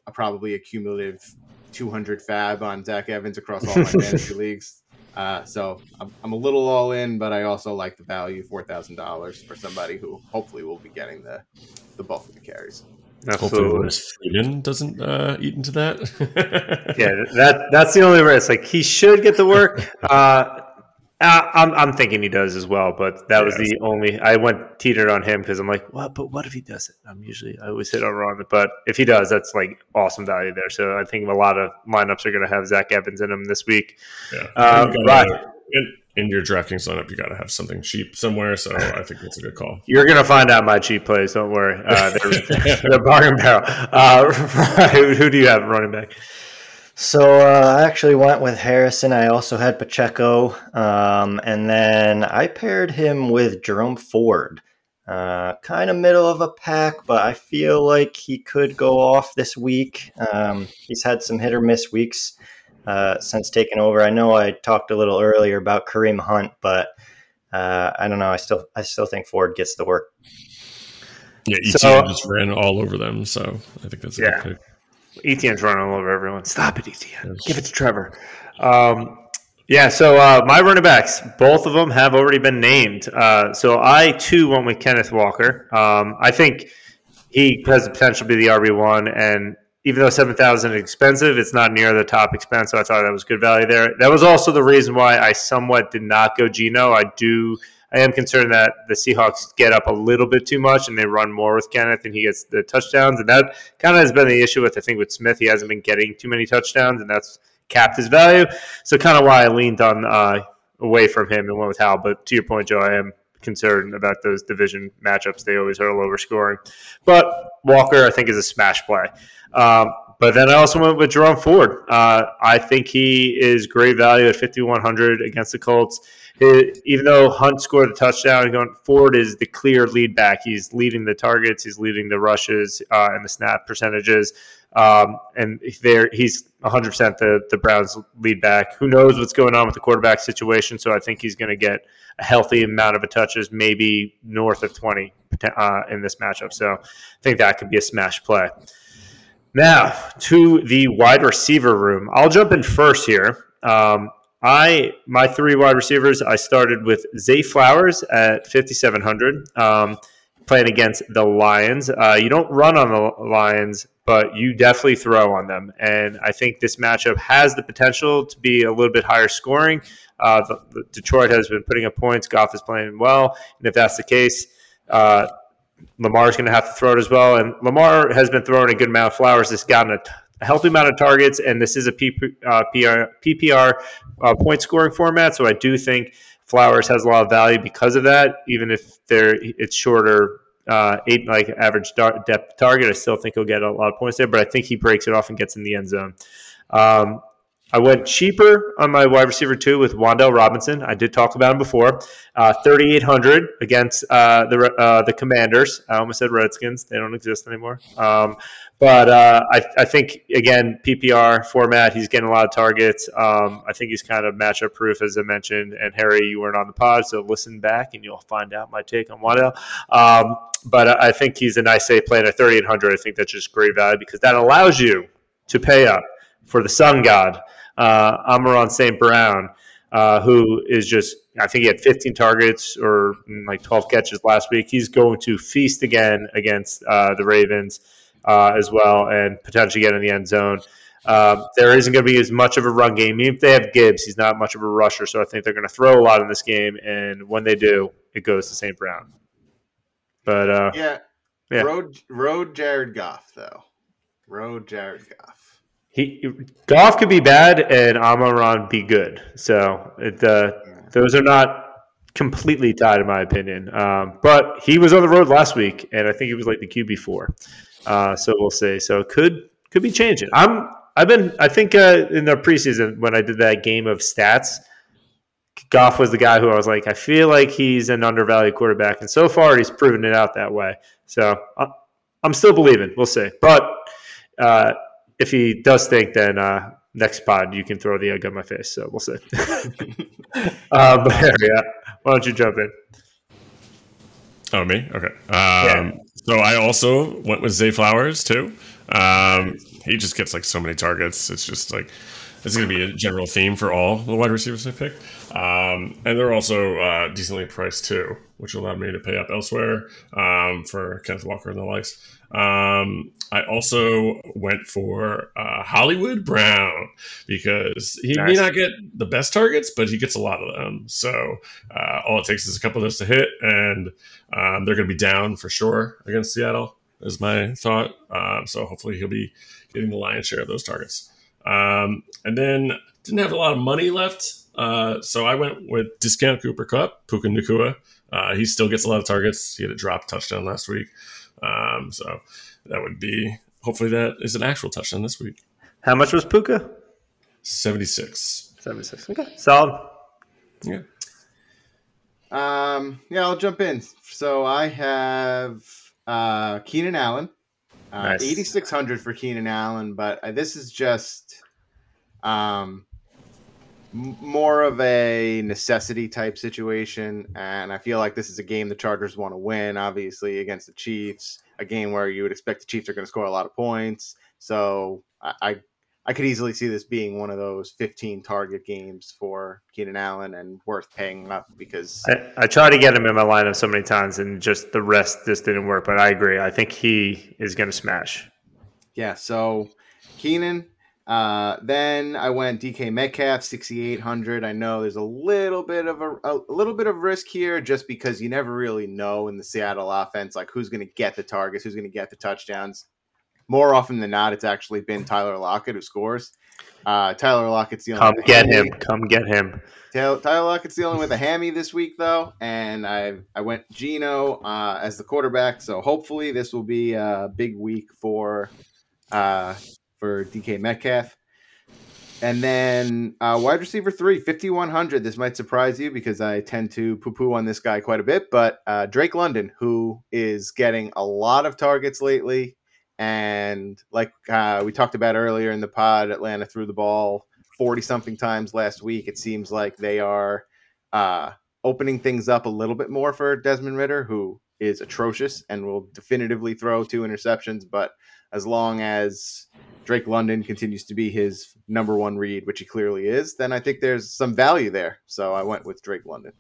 a, probably a cumulative two hundred FAAB on Zach Evans across all my (laughs) fantasy leagues. Uh, so I'm, I'm, a little all in, but I also like the value four thousand dollars for somebody who hopefully will be getting the the bulk of the carries. Absolutely, Freeman doesn't uh, eat into that. (laughs) yeah, that that's the only risk. Like he should get the work. (laughs) Uh, I'm I'm thinking he does as well, but that yeah, was the only I went teetered on him because I'm like, what? But what if he does it? I'm usually I always hit over on Ron, but if he does, that's like awesome value there. So I think a lot of lineups are going to have Zach Evans in them this week. Yeah, uh, right. In, in, your DraftKings lineup, you got to have something cheap somewhere. So I think that's a good call. You're going to find out my cheap plays. Don't worry, uh, (laughs) they're, they're bargain barrel. Uh, (laughs) who, who do you have running back? So uh, I actually went with Harrison. I also had Pacheco, um, and then I paired him with Jerome Ford. Uh, kind of middle of a pack, but I feel like he could go off this week. Um, he's had some hit or miss weeks uh, since taking over. I know I talked a little earlier about Kareem Hunt, but uh, I don't know. I still I still think Ford gets the work. Yeah, ETN so, just ran all over them, so I think that's a yeah. good pick. Etienne's running all over everyone. Stop it, Etienne. Give it to Trevor. Um, yeah, so uh, my running backs, both of them have already been named. Uh, so I too went with Kenneth Walker. Um, I think he has the potential to be the RB one, and even though seven thousand is expensive, it's not near the top expense. So I thought that was good value there. That was also the reason why I somewhat did not go Geno. I do I am concerned that the Seahawks get up a little bit too much and they run more with Kenneth and he gets the touchdowns. And that kind of has been the issue with, I think, with Smith. He hasn't been getting too many touchdowns and that's capped his value. So kind of why I leaned on uh, away from him and went with Howell. But to your point, Joe, I am concerned about those division matchups. They always are lower scoring. But Walker, I think, is a smash play. Um, but then I also went with Jerome Ford. Uh, I think he is great value at 5,100 against the Colts it, even though Hunt scored a touchdown, going Ford is the clear lead back. He's leading the targets, he's leading the rushes uh, and the snap percentages. Um, and there, he's 100% the, the Browns lead back. Who knows what's going on with the quarterback situation? So I think he's going to get a healthy amount of touches, maybe north of 20 uh, in this matchup. So I think that could be a smash play. Now to the wide receiver room. I'll jump in first here. Um, I my three wide receivers. I started with Zay Flowers at fifty seven hundred, um, playing against the Lions. Uh, you don't run on the Lions, but you definitely throw on them, and I think this matchup has the potential to be a little bit higher scoring. Uh, the, the Detroit has been putting up points. Goff is playing well, and if that's the case. Uh, Lamar's going to have to throw it as well, and Lamar has been throwing a good amount. Of flowers has gotten a a healthy amount of targets, and this is a uh, PR, PPR uh, point scoring format. So I do think Flowers has a lot of value because of that. Even if they're it's shorter, uh, eight like average depth target, I still think he'll get a lot of points there. But I think he breaks it off and gets in the end zone. Um, I went cheaper on my wide receiver two with Wan'Dale Robinson. I did talk about him before. Uh, 3,800 against uh, the uh, the Commanders. I almost said Redskins. They don't exist anymore. Um, but uh, I, I think, again, PPR format, he's getting a lot of targets. Um, I think he's kind of matchup proof, as I mentioned. And Harry, you weren't on the pod, so listen back and you'll find out my take on Wan'Dale. Um, but I think he's a nice safe play at 3,800. I think that's just great value because that allows you to pay up for the sun god uh, Amon-Ra St. Brown, uh, who is just, I think he had 15 targets or mm, like 12 catches last week. He's going to feast again against uh, the Ravens uh, as well and potentially get in the end zone. Um, there isn't going to be as much of a run game. Even if they have Gibbs, he's not much of a rusher. So I think they're going to throw a lot in this game. And when they do, it goes to St. Brown. But uh, yeah. yeah. Road, road Jared Goff, though. Road Jared Goff he Goff could be bad and Amon-Ra be good. So it, uh, those are not completely tied, in my opinion. Um, but he was on the road last week, and I think he was like the QB four. Uh, so we'll see. So it could could be changing. I'm I've been I think uh, in the preseason when I did that game of stats. Goff was the guy who I was like, I feel like he's an undervalued quarterback, and so far he's proven it out that way. So uh, I'm still believing. We'll see, but uh, if he does think, then uh, next pod you can throw the egg on my face. So we'll see. (laughs) (laughs) uh, but yeah, why don't you jump in? Oh, me? Okay. Um, yeah. So I also went with Zay Flowers too. Um, he just gets like so many targets. It's just like it's going to be a general theme for all the wide receivers I pick. Um, and they're also uh, decently priced too, which allowed me to pay up elsewhere um, for Kenneth Walker and the likes. Um, I also went for uh, Hollywood Brown because he nice. may not get the best targets, but he gets a lot of them. So uh, all it takes is a couple of those to hit, and um, they're going to be down for sure against Seattle. Is my thought. Um, so hopefully he'll be getting the lion's share of those targets. Um, and then didn't have a lot of money left, uh, so I went with discount Cooper Kupp Puka Nacua. Uh, he still gets a lot of targets. He had a drop touchdown last week. Um, so that would be hopefully that is an actual touchdown this week. How much was Puka? 76. 76. Okay. Solid. Yeah. Um, yeah, I'll jump in. So I have uh, Keenan Allen, uh, nice. 8,600 for Keenan Allen, but uh, this is just um, more of a necessity type situation. And I feel like this is a game the Chargers want to win, obviously, against the Chiefs, a game where you would expect the Chiefs are going to score a lot of points. So I, I, I could easily see this being one of those 15 target games for Keenan Allen and worth paying up because I, I tried to get him in my lineup so many times and just the rest just didn't work. But I agree. I think he is going to smash. Yeah. So Keenan, uh, then I went DK Metcalf 6800. I know there's a little bit of a, a, little bit of risk here just because you never really know in the Seattle offense like who's going to get the targets, who's going to get the touchdowns. More often than not, it's actually been Tyler Lockett who scores. Uh, Tyler Lockett's dealing. Come get him. Come get him. Tyler, Tyler Lockett's dealing with a hammy this week though, and I I went Geno uh, as the quarterback. So hopefully this will be a big week for uh, for DK Metcalf. And then uh, wide receiver three, 5,100. This might surprise you because I tend to poo poo on this guy quite a bit, but uh, Drake London, who is getting a lot of targets lately. And like uh, we talked about earlier in the pod, Atlanta threw the ball 40 something times last week. It seems like they are uh, opening things up a little bit more for Desmond Ridder, who is atrocious and will definitively throw two interceptions. But as long as Drake London continues to be his number one read, which he clearly is, then I think there's some value there. So I went with Drake London.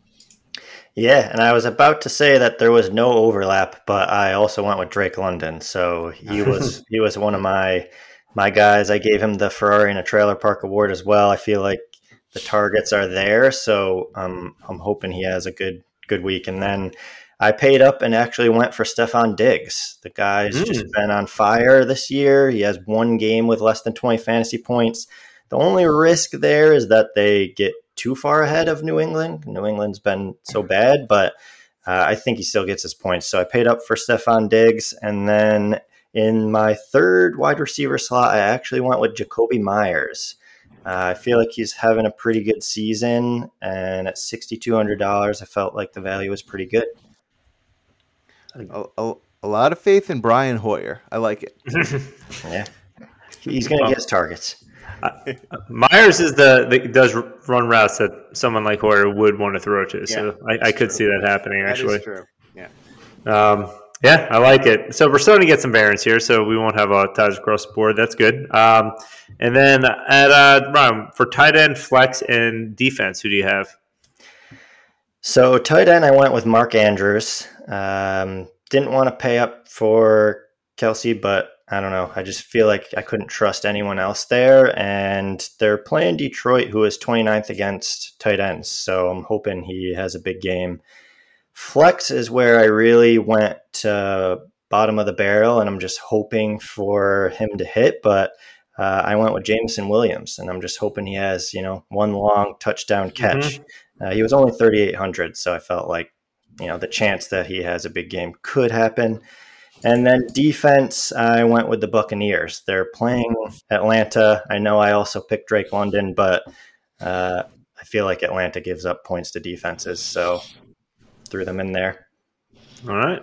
Yeah, and I was about to say that there was no overlap, but I also went with Drake London. So he (laughs) was he was one of my my guys. I gave him the Ferrari in a trailer park award as well. I feel like the targets are there, so um, I'm hoping he has a good good week. And then I paid up and actually went for Stefon Diggs. The guy's mm. just been on fire this year. He has one game with less than 20 fantasy points. The only risk there is that they get too far ahead of New England. New England's been so bad, but uh, I think he still gets his points. So I paid up for Stefon Diggs. And then in my third wide receiver slot, I actually went with Jakobi Meyers. Uh, I feel like he's having a pretty good season, and at $6,200, I felt like the value was pretty good. A, a, a lot of faith in Brian Hoyer. I like it. (laughs) Yeah. He's going to get his targets. Meyers is the, the does run routes that someone like Hoyer would want to throw to, so Yeah, I, I could see that happening actually. is true. Yeah. Um, yeah, I like it. So we're starting to get some variance here, so we won't have a ties across the board. That's good. Um, and then at uh, Ron, for tight end, flex, and defense, who do you have? So tight end, I went with Mark Andrews. Um, didn't want to pay up for Kelce, but I don't know. I just feel like I couldn't trust anyone else there. And they're playing Detroit, who is 29th against tight ends. So I'm hoping he has a big game. Flex is where I really went to bottom of the barrel, and I'm just hoping for him to hit. But uh, I went with Jameson Williams, and I'm just hoping he has, you know, one long touchdown catch. Uh, he was only 3,800, so I felt like, you know, the chance that he has a big game could happen. And then defense, I went with the Buccaneers. They're playing Atlanta. I know I also picked Drake London, but uh, I feel like Atlanta gives up points to defenses, so threw them in there. All right,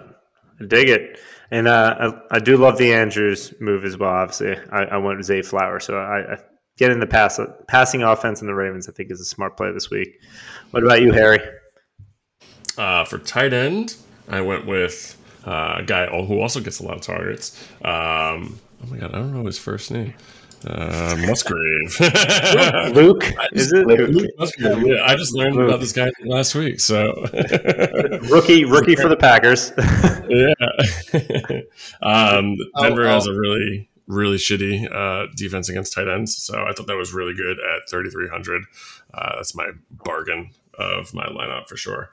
I dig it. And uh, I, I do love the Andrews move as well. Obviously, I, I went with Zay Flower, so I, I get in the pass passing offense in the Ravens. I think is a smart play this week. What about you, Harry? Uh, for tight end, I went with uh, a guy who also gets a lot of targets. Um, oh my god, I don't know his first name. Uh, Musgrave. (laughs) Luke, is it Luke Musgrave. Yeah, I just learned about this guy last week. So (laughs) rookie? Rookie for the Packers. (laughs) yeah. um, Denver Oh, has oh. a really, really shitty uh, defense against tight ends. So I thought that was really good at 3,300. Uh, that's my bargain of my lineup for sure.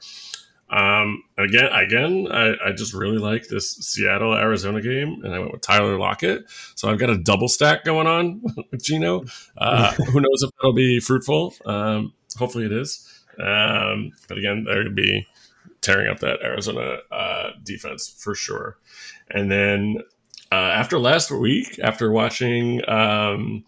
Um, again, again, I, I just really like this Seattle Arizona game, and I went with Tyler Lockett. So I've got a double stack going on (laughs) with Geno. Uh, (laughs) who knows if that'll be fruitful? Um, hopefully it is. Um, but again, they're going to be tearing up that Arizona uh, defense for sure. And then uh, after last week, after watching um,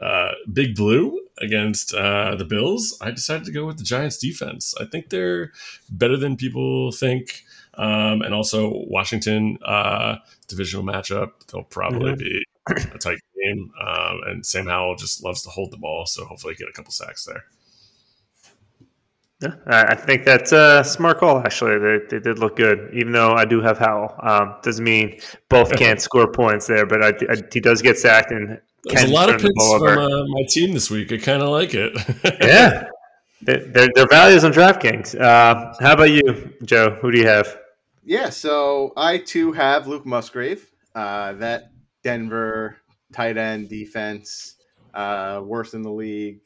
uh, Big Blue against uh, the Bills, I decided to go with the Giants defense. I think they're better than people think. Um, and also Washington uh, divisional matchup, they'll probably Mhm. be a tight game. Um, and Sam Howell just loves to hold the ball, so hopefully get a couple sacks there. Yeah, I I think that's a smart call. Actually, they, they did look good, even though I do have Howell. Um, doesn't mean both can't score points there, but I, I, he does get sacked and There's a lot of picks from uh, my team this week. I kind of like it. (laughs) yeah, their, their, their values on DraftKings. Uh, how about you, Joe? Who do you have? Yeah, so I too have Luke Musgrave. Uh, that Denver tight end defense, uh, worst in the league.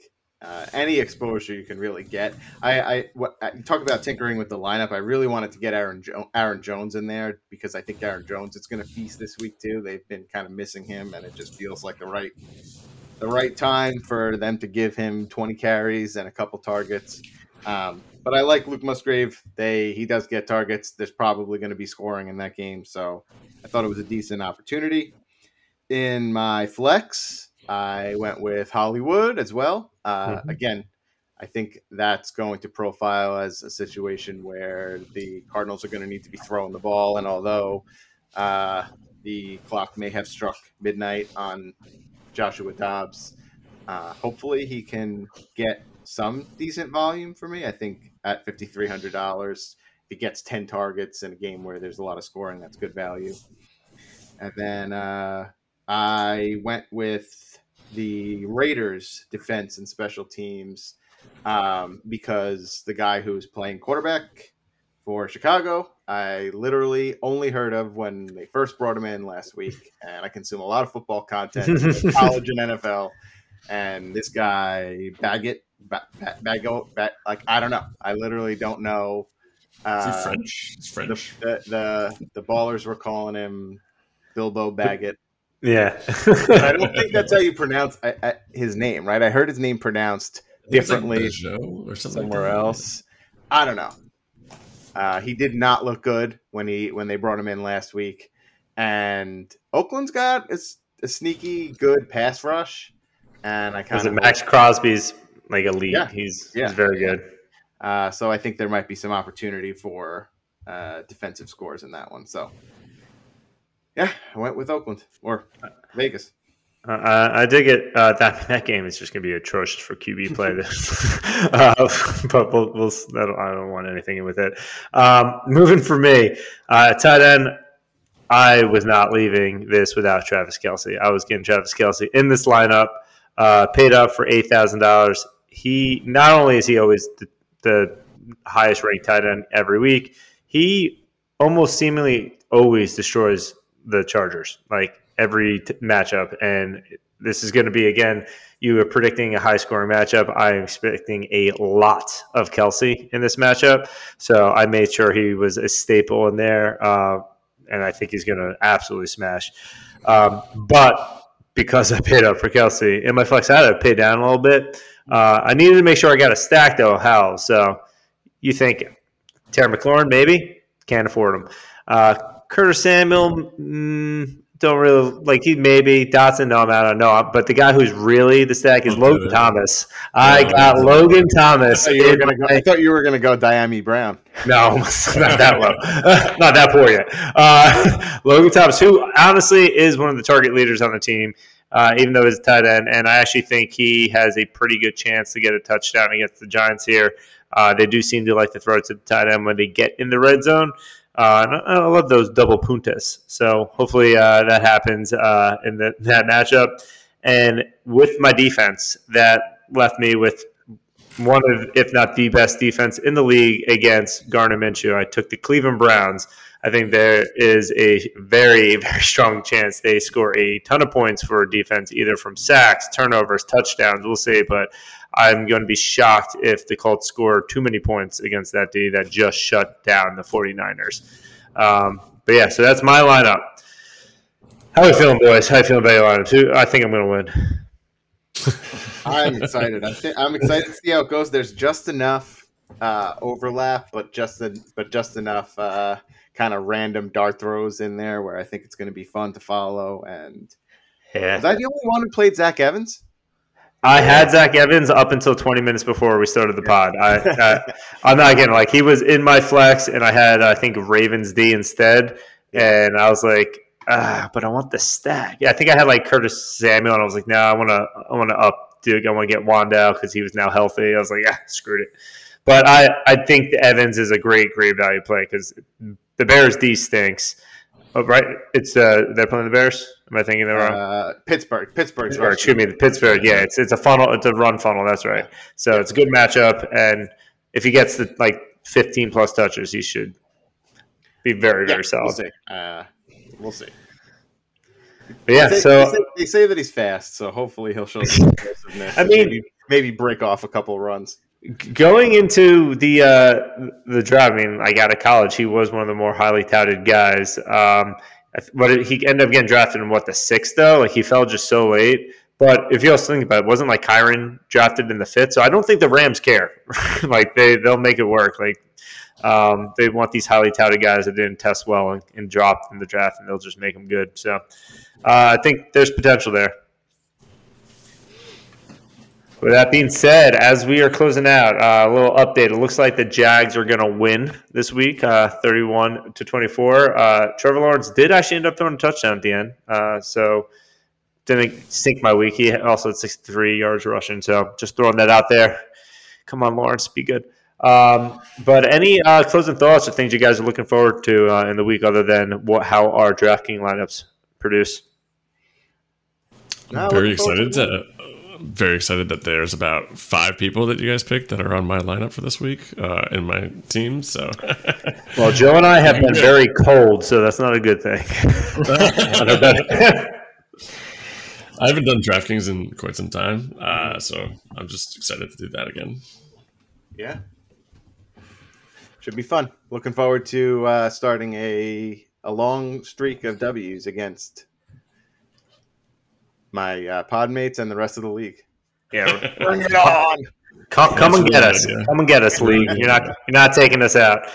Uh, any exposure you can really get. I, I, what, I talk about tinkering with the lineup. I really wanted to get Aaron jo- Aaron Jones in there because I think Aaron Jones is going to feast this week too. They've been kind of missing him, and it just feels like the right the right time for them to give him 20 carries and a couple targets. Um, but I like Luke Musgrave. They he does get targets. There's probably going to be scoring in that game, so I thought it was a decent opportunity. In my flex, I went with Hollywood as well. Uh, Mhm. Again, I think that's going to profile as a situation where the Cardinals are going to need to be throwing the ball, and although uh, the clock may have struck midnight on Joshua Dobbs, uh, hopefully he can get some decent volume for me. I think at fifty three hundred dollars, if he gets ten targets in a game where there's a lot of scoring, that's good value. And then uh, I went with the Raiders defense and special teams um, because the guy who's playing quarterback for Chicago, I literally only heard of when they first brought him in last week, and I consume a lot of football content, (laughs) college and NFL. And this guy Baggett, ba- ba- Baggett, ba- like I don't know, I literally don't know. Is he Uh, French? The, French. the the the ballers were calling him Bilbo Baggett. Yeah, I don't think that's how you pronounce I, I, his name, right? I heard his name pronounced I think it's like differently or something like somewhere that. else. I don't know. Uh, he did not look good when he when they brought him in last week, and Oakland's got a sneaky good pass rush, and I kind Because of Maxx Crosby's like elite. Yeah. He's Yeah. he's very good. Uh, so I think there might be some opportunity for uh, defensive scores in that one. So, yeah, I went with Oakland or Vegas. Uh, I I dig it. Uh, that that game is just going to be atrocious for QB play. (laughs) (laughs) uh, but we'll, we'll I, don't, I don't want anything with it. Um, moving for me, uh, tight end. I was not leaving this without Travis Kelce. I was getting Travis Kelce in this lineup. Uh, paid up for eight thousand dollars. He not only is he always the, the highest ranked tight end every week, he almost seemingly always destroys the Chargers. Like every t- matchup. And this is going to be, again, you were predicting a high scoring matchup. I'm expecting a lot of Kelce in this matchup. So I made sure he was a staple in there. Uh, and I think he's going to absolutely smash. Um, but because I paid up for Kelce in my flex, I had to pay down a little bit. Uh, I needed to make sure I got a stack though, Hal. So you think Terry McLaurin, maybe? Can't afford him. Uh, Curtis Samuel, mm, don't really like he maybe Dotson. No, I'm out. I don't know. But the guy who's really the stack is Logan Thomas. I got Logan I Thomas. thought you were gonna go, I thought you were gonna go Dyami Brown. no, (laughs) not that low. (laughs) not that poor yet. Uh, (laughs) Logan Thomas, who honestly is one of the target leaders on the team, uh, even though he's a tight end. And I actually think he has a pretty good chance to get a touchdown against the Giants here. Uh, they do seem to like to throw it to the tight end when they get in the red zone. Uh, and I love those double puntas. So hopefully uh, that happens uh, in the, (laughs) that matchup. And with my defense, that left me with one of, if not the best defense in the league against Gardner Minshew. I took the Cleveland Browns. I think there is a very, (laughs) very strong chance they score a ton of points for defense, either from sacks, turnovers, touchdowns. We'll see. But I'm going to be shocked if the Colts score too many points against that D that just shut down the 49ers. Um, but yeah, so that's my lineup. How are you feeling, boys? How are you feeling about your lineups? Who- I think I'm going to win. (laughs) I'm excited. I think I'm excited to see how it goes. There's just enough uh, overlap, but just en- but just enough uh, kind of random dart throws in there where I think it's going to be fun to follow. And Yeah. was I the only one who played Zach Evans? I had Zach Evans up until 20 minutes before we started the pod. I, I, I'm not kidding. Like he was in my flex, and I had I think Ravens D instead, and I was like, ah, but I want the stack. Yeah, I think I had like Curtis Samuel, and I was like, no, I want to, I want to up, Duke. I want to get Wan'Dale because he was now healthy. I was like, yeah, screwed it. But I, I think the Evans is a great, great value play because the Bears D stinks. Oh, right, it's uh, they're playing the Bears. Am I thinking they're wrong? Uh, Pittsburgh. Pittsburgh's or excuse me, the Pittsburgh. Yeah, it's it's a funnel. It's a run funnel. That's right. So it's a good matchup, and if he gets the like 15 plus touches, he should be very very solid. We'll see. Uh, we'll see. But yeah, They say, so they, say, they say that he's fast, so hopefully he'll show some (laughs) aggressiveness. I mean- maybe, maybe break off a couple runs. Going into the uh, the draft, I mean, like out of college, he was one of the more highly touted guys. Um, but he ended up getting drafted in what the sixth though. Like he fell just so late. But if you also think about it, wasn't like Kyren drafted in the fifth, so I don't think the Rams care. (laughs) like they they'll make it work. Like um, they want these highly touted guys that didn't test well and, and dropped in the draft, and they'll just make them good. So uh, I think there's potential there. With that being said, as we are closing out, uh, a little update. It looks like the Jags are going to win this week, uh, 31 to 24. Uh, Trevor Lawrence did actually end up throwing a touchdown at the end, uh, so didn't sink my week. He also had 63 yards rushing, so just throwing that out there. Come on, Lawrence, be good. Um, but any uh, closing thoughts or things you guys are looking forward to uh, in the week, other than what how our DraftKings lineups produce? I'm very excited to. Very excited that there's about five people that you guys picked that are on my lineup for this week uh, in my team. So (laughs) Well, Joe and I have been (laughs) very cold, so that's not a good thing. (laughs) I haven't done DraftKings in quite some time, uh, so I'm just excited to do that again. Yeah. Should be fun. Looking forward to uh, starting a a long streak of W's against my uh, pod mates and the rest of the league. yeah, (laughs) Bring it on! come, come and get us. idea. Come and get us, league. You're not you're not taking us out.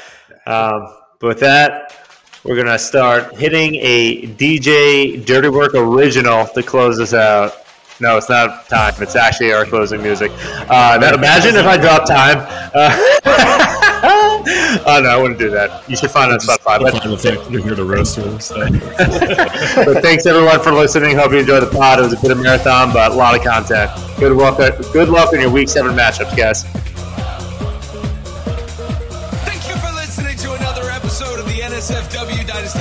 Um, but with that, we're gonna start hitting a DJ Dirtywork original to close us out. No, it's not time. It's actually our closing music. Uh, now imagine if I drop time. Uh, (laughs) oh no, I wouldn't do that. You should find it on Spotify. But, the fact that you're here to roast me. So. (laughs) but thanks everyone for listening. Hope you enjoyed the pod. It was a bit of marathon, but a lot of content. Good luck. Uh, good luck in your week seven matchups, guys. Thank you for listening to another episode of the NSFW Dynasty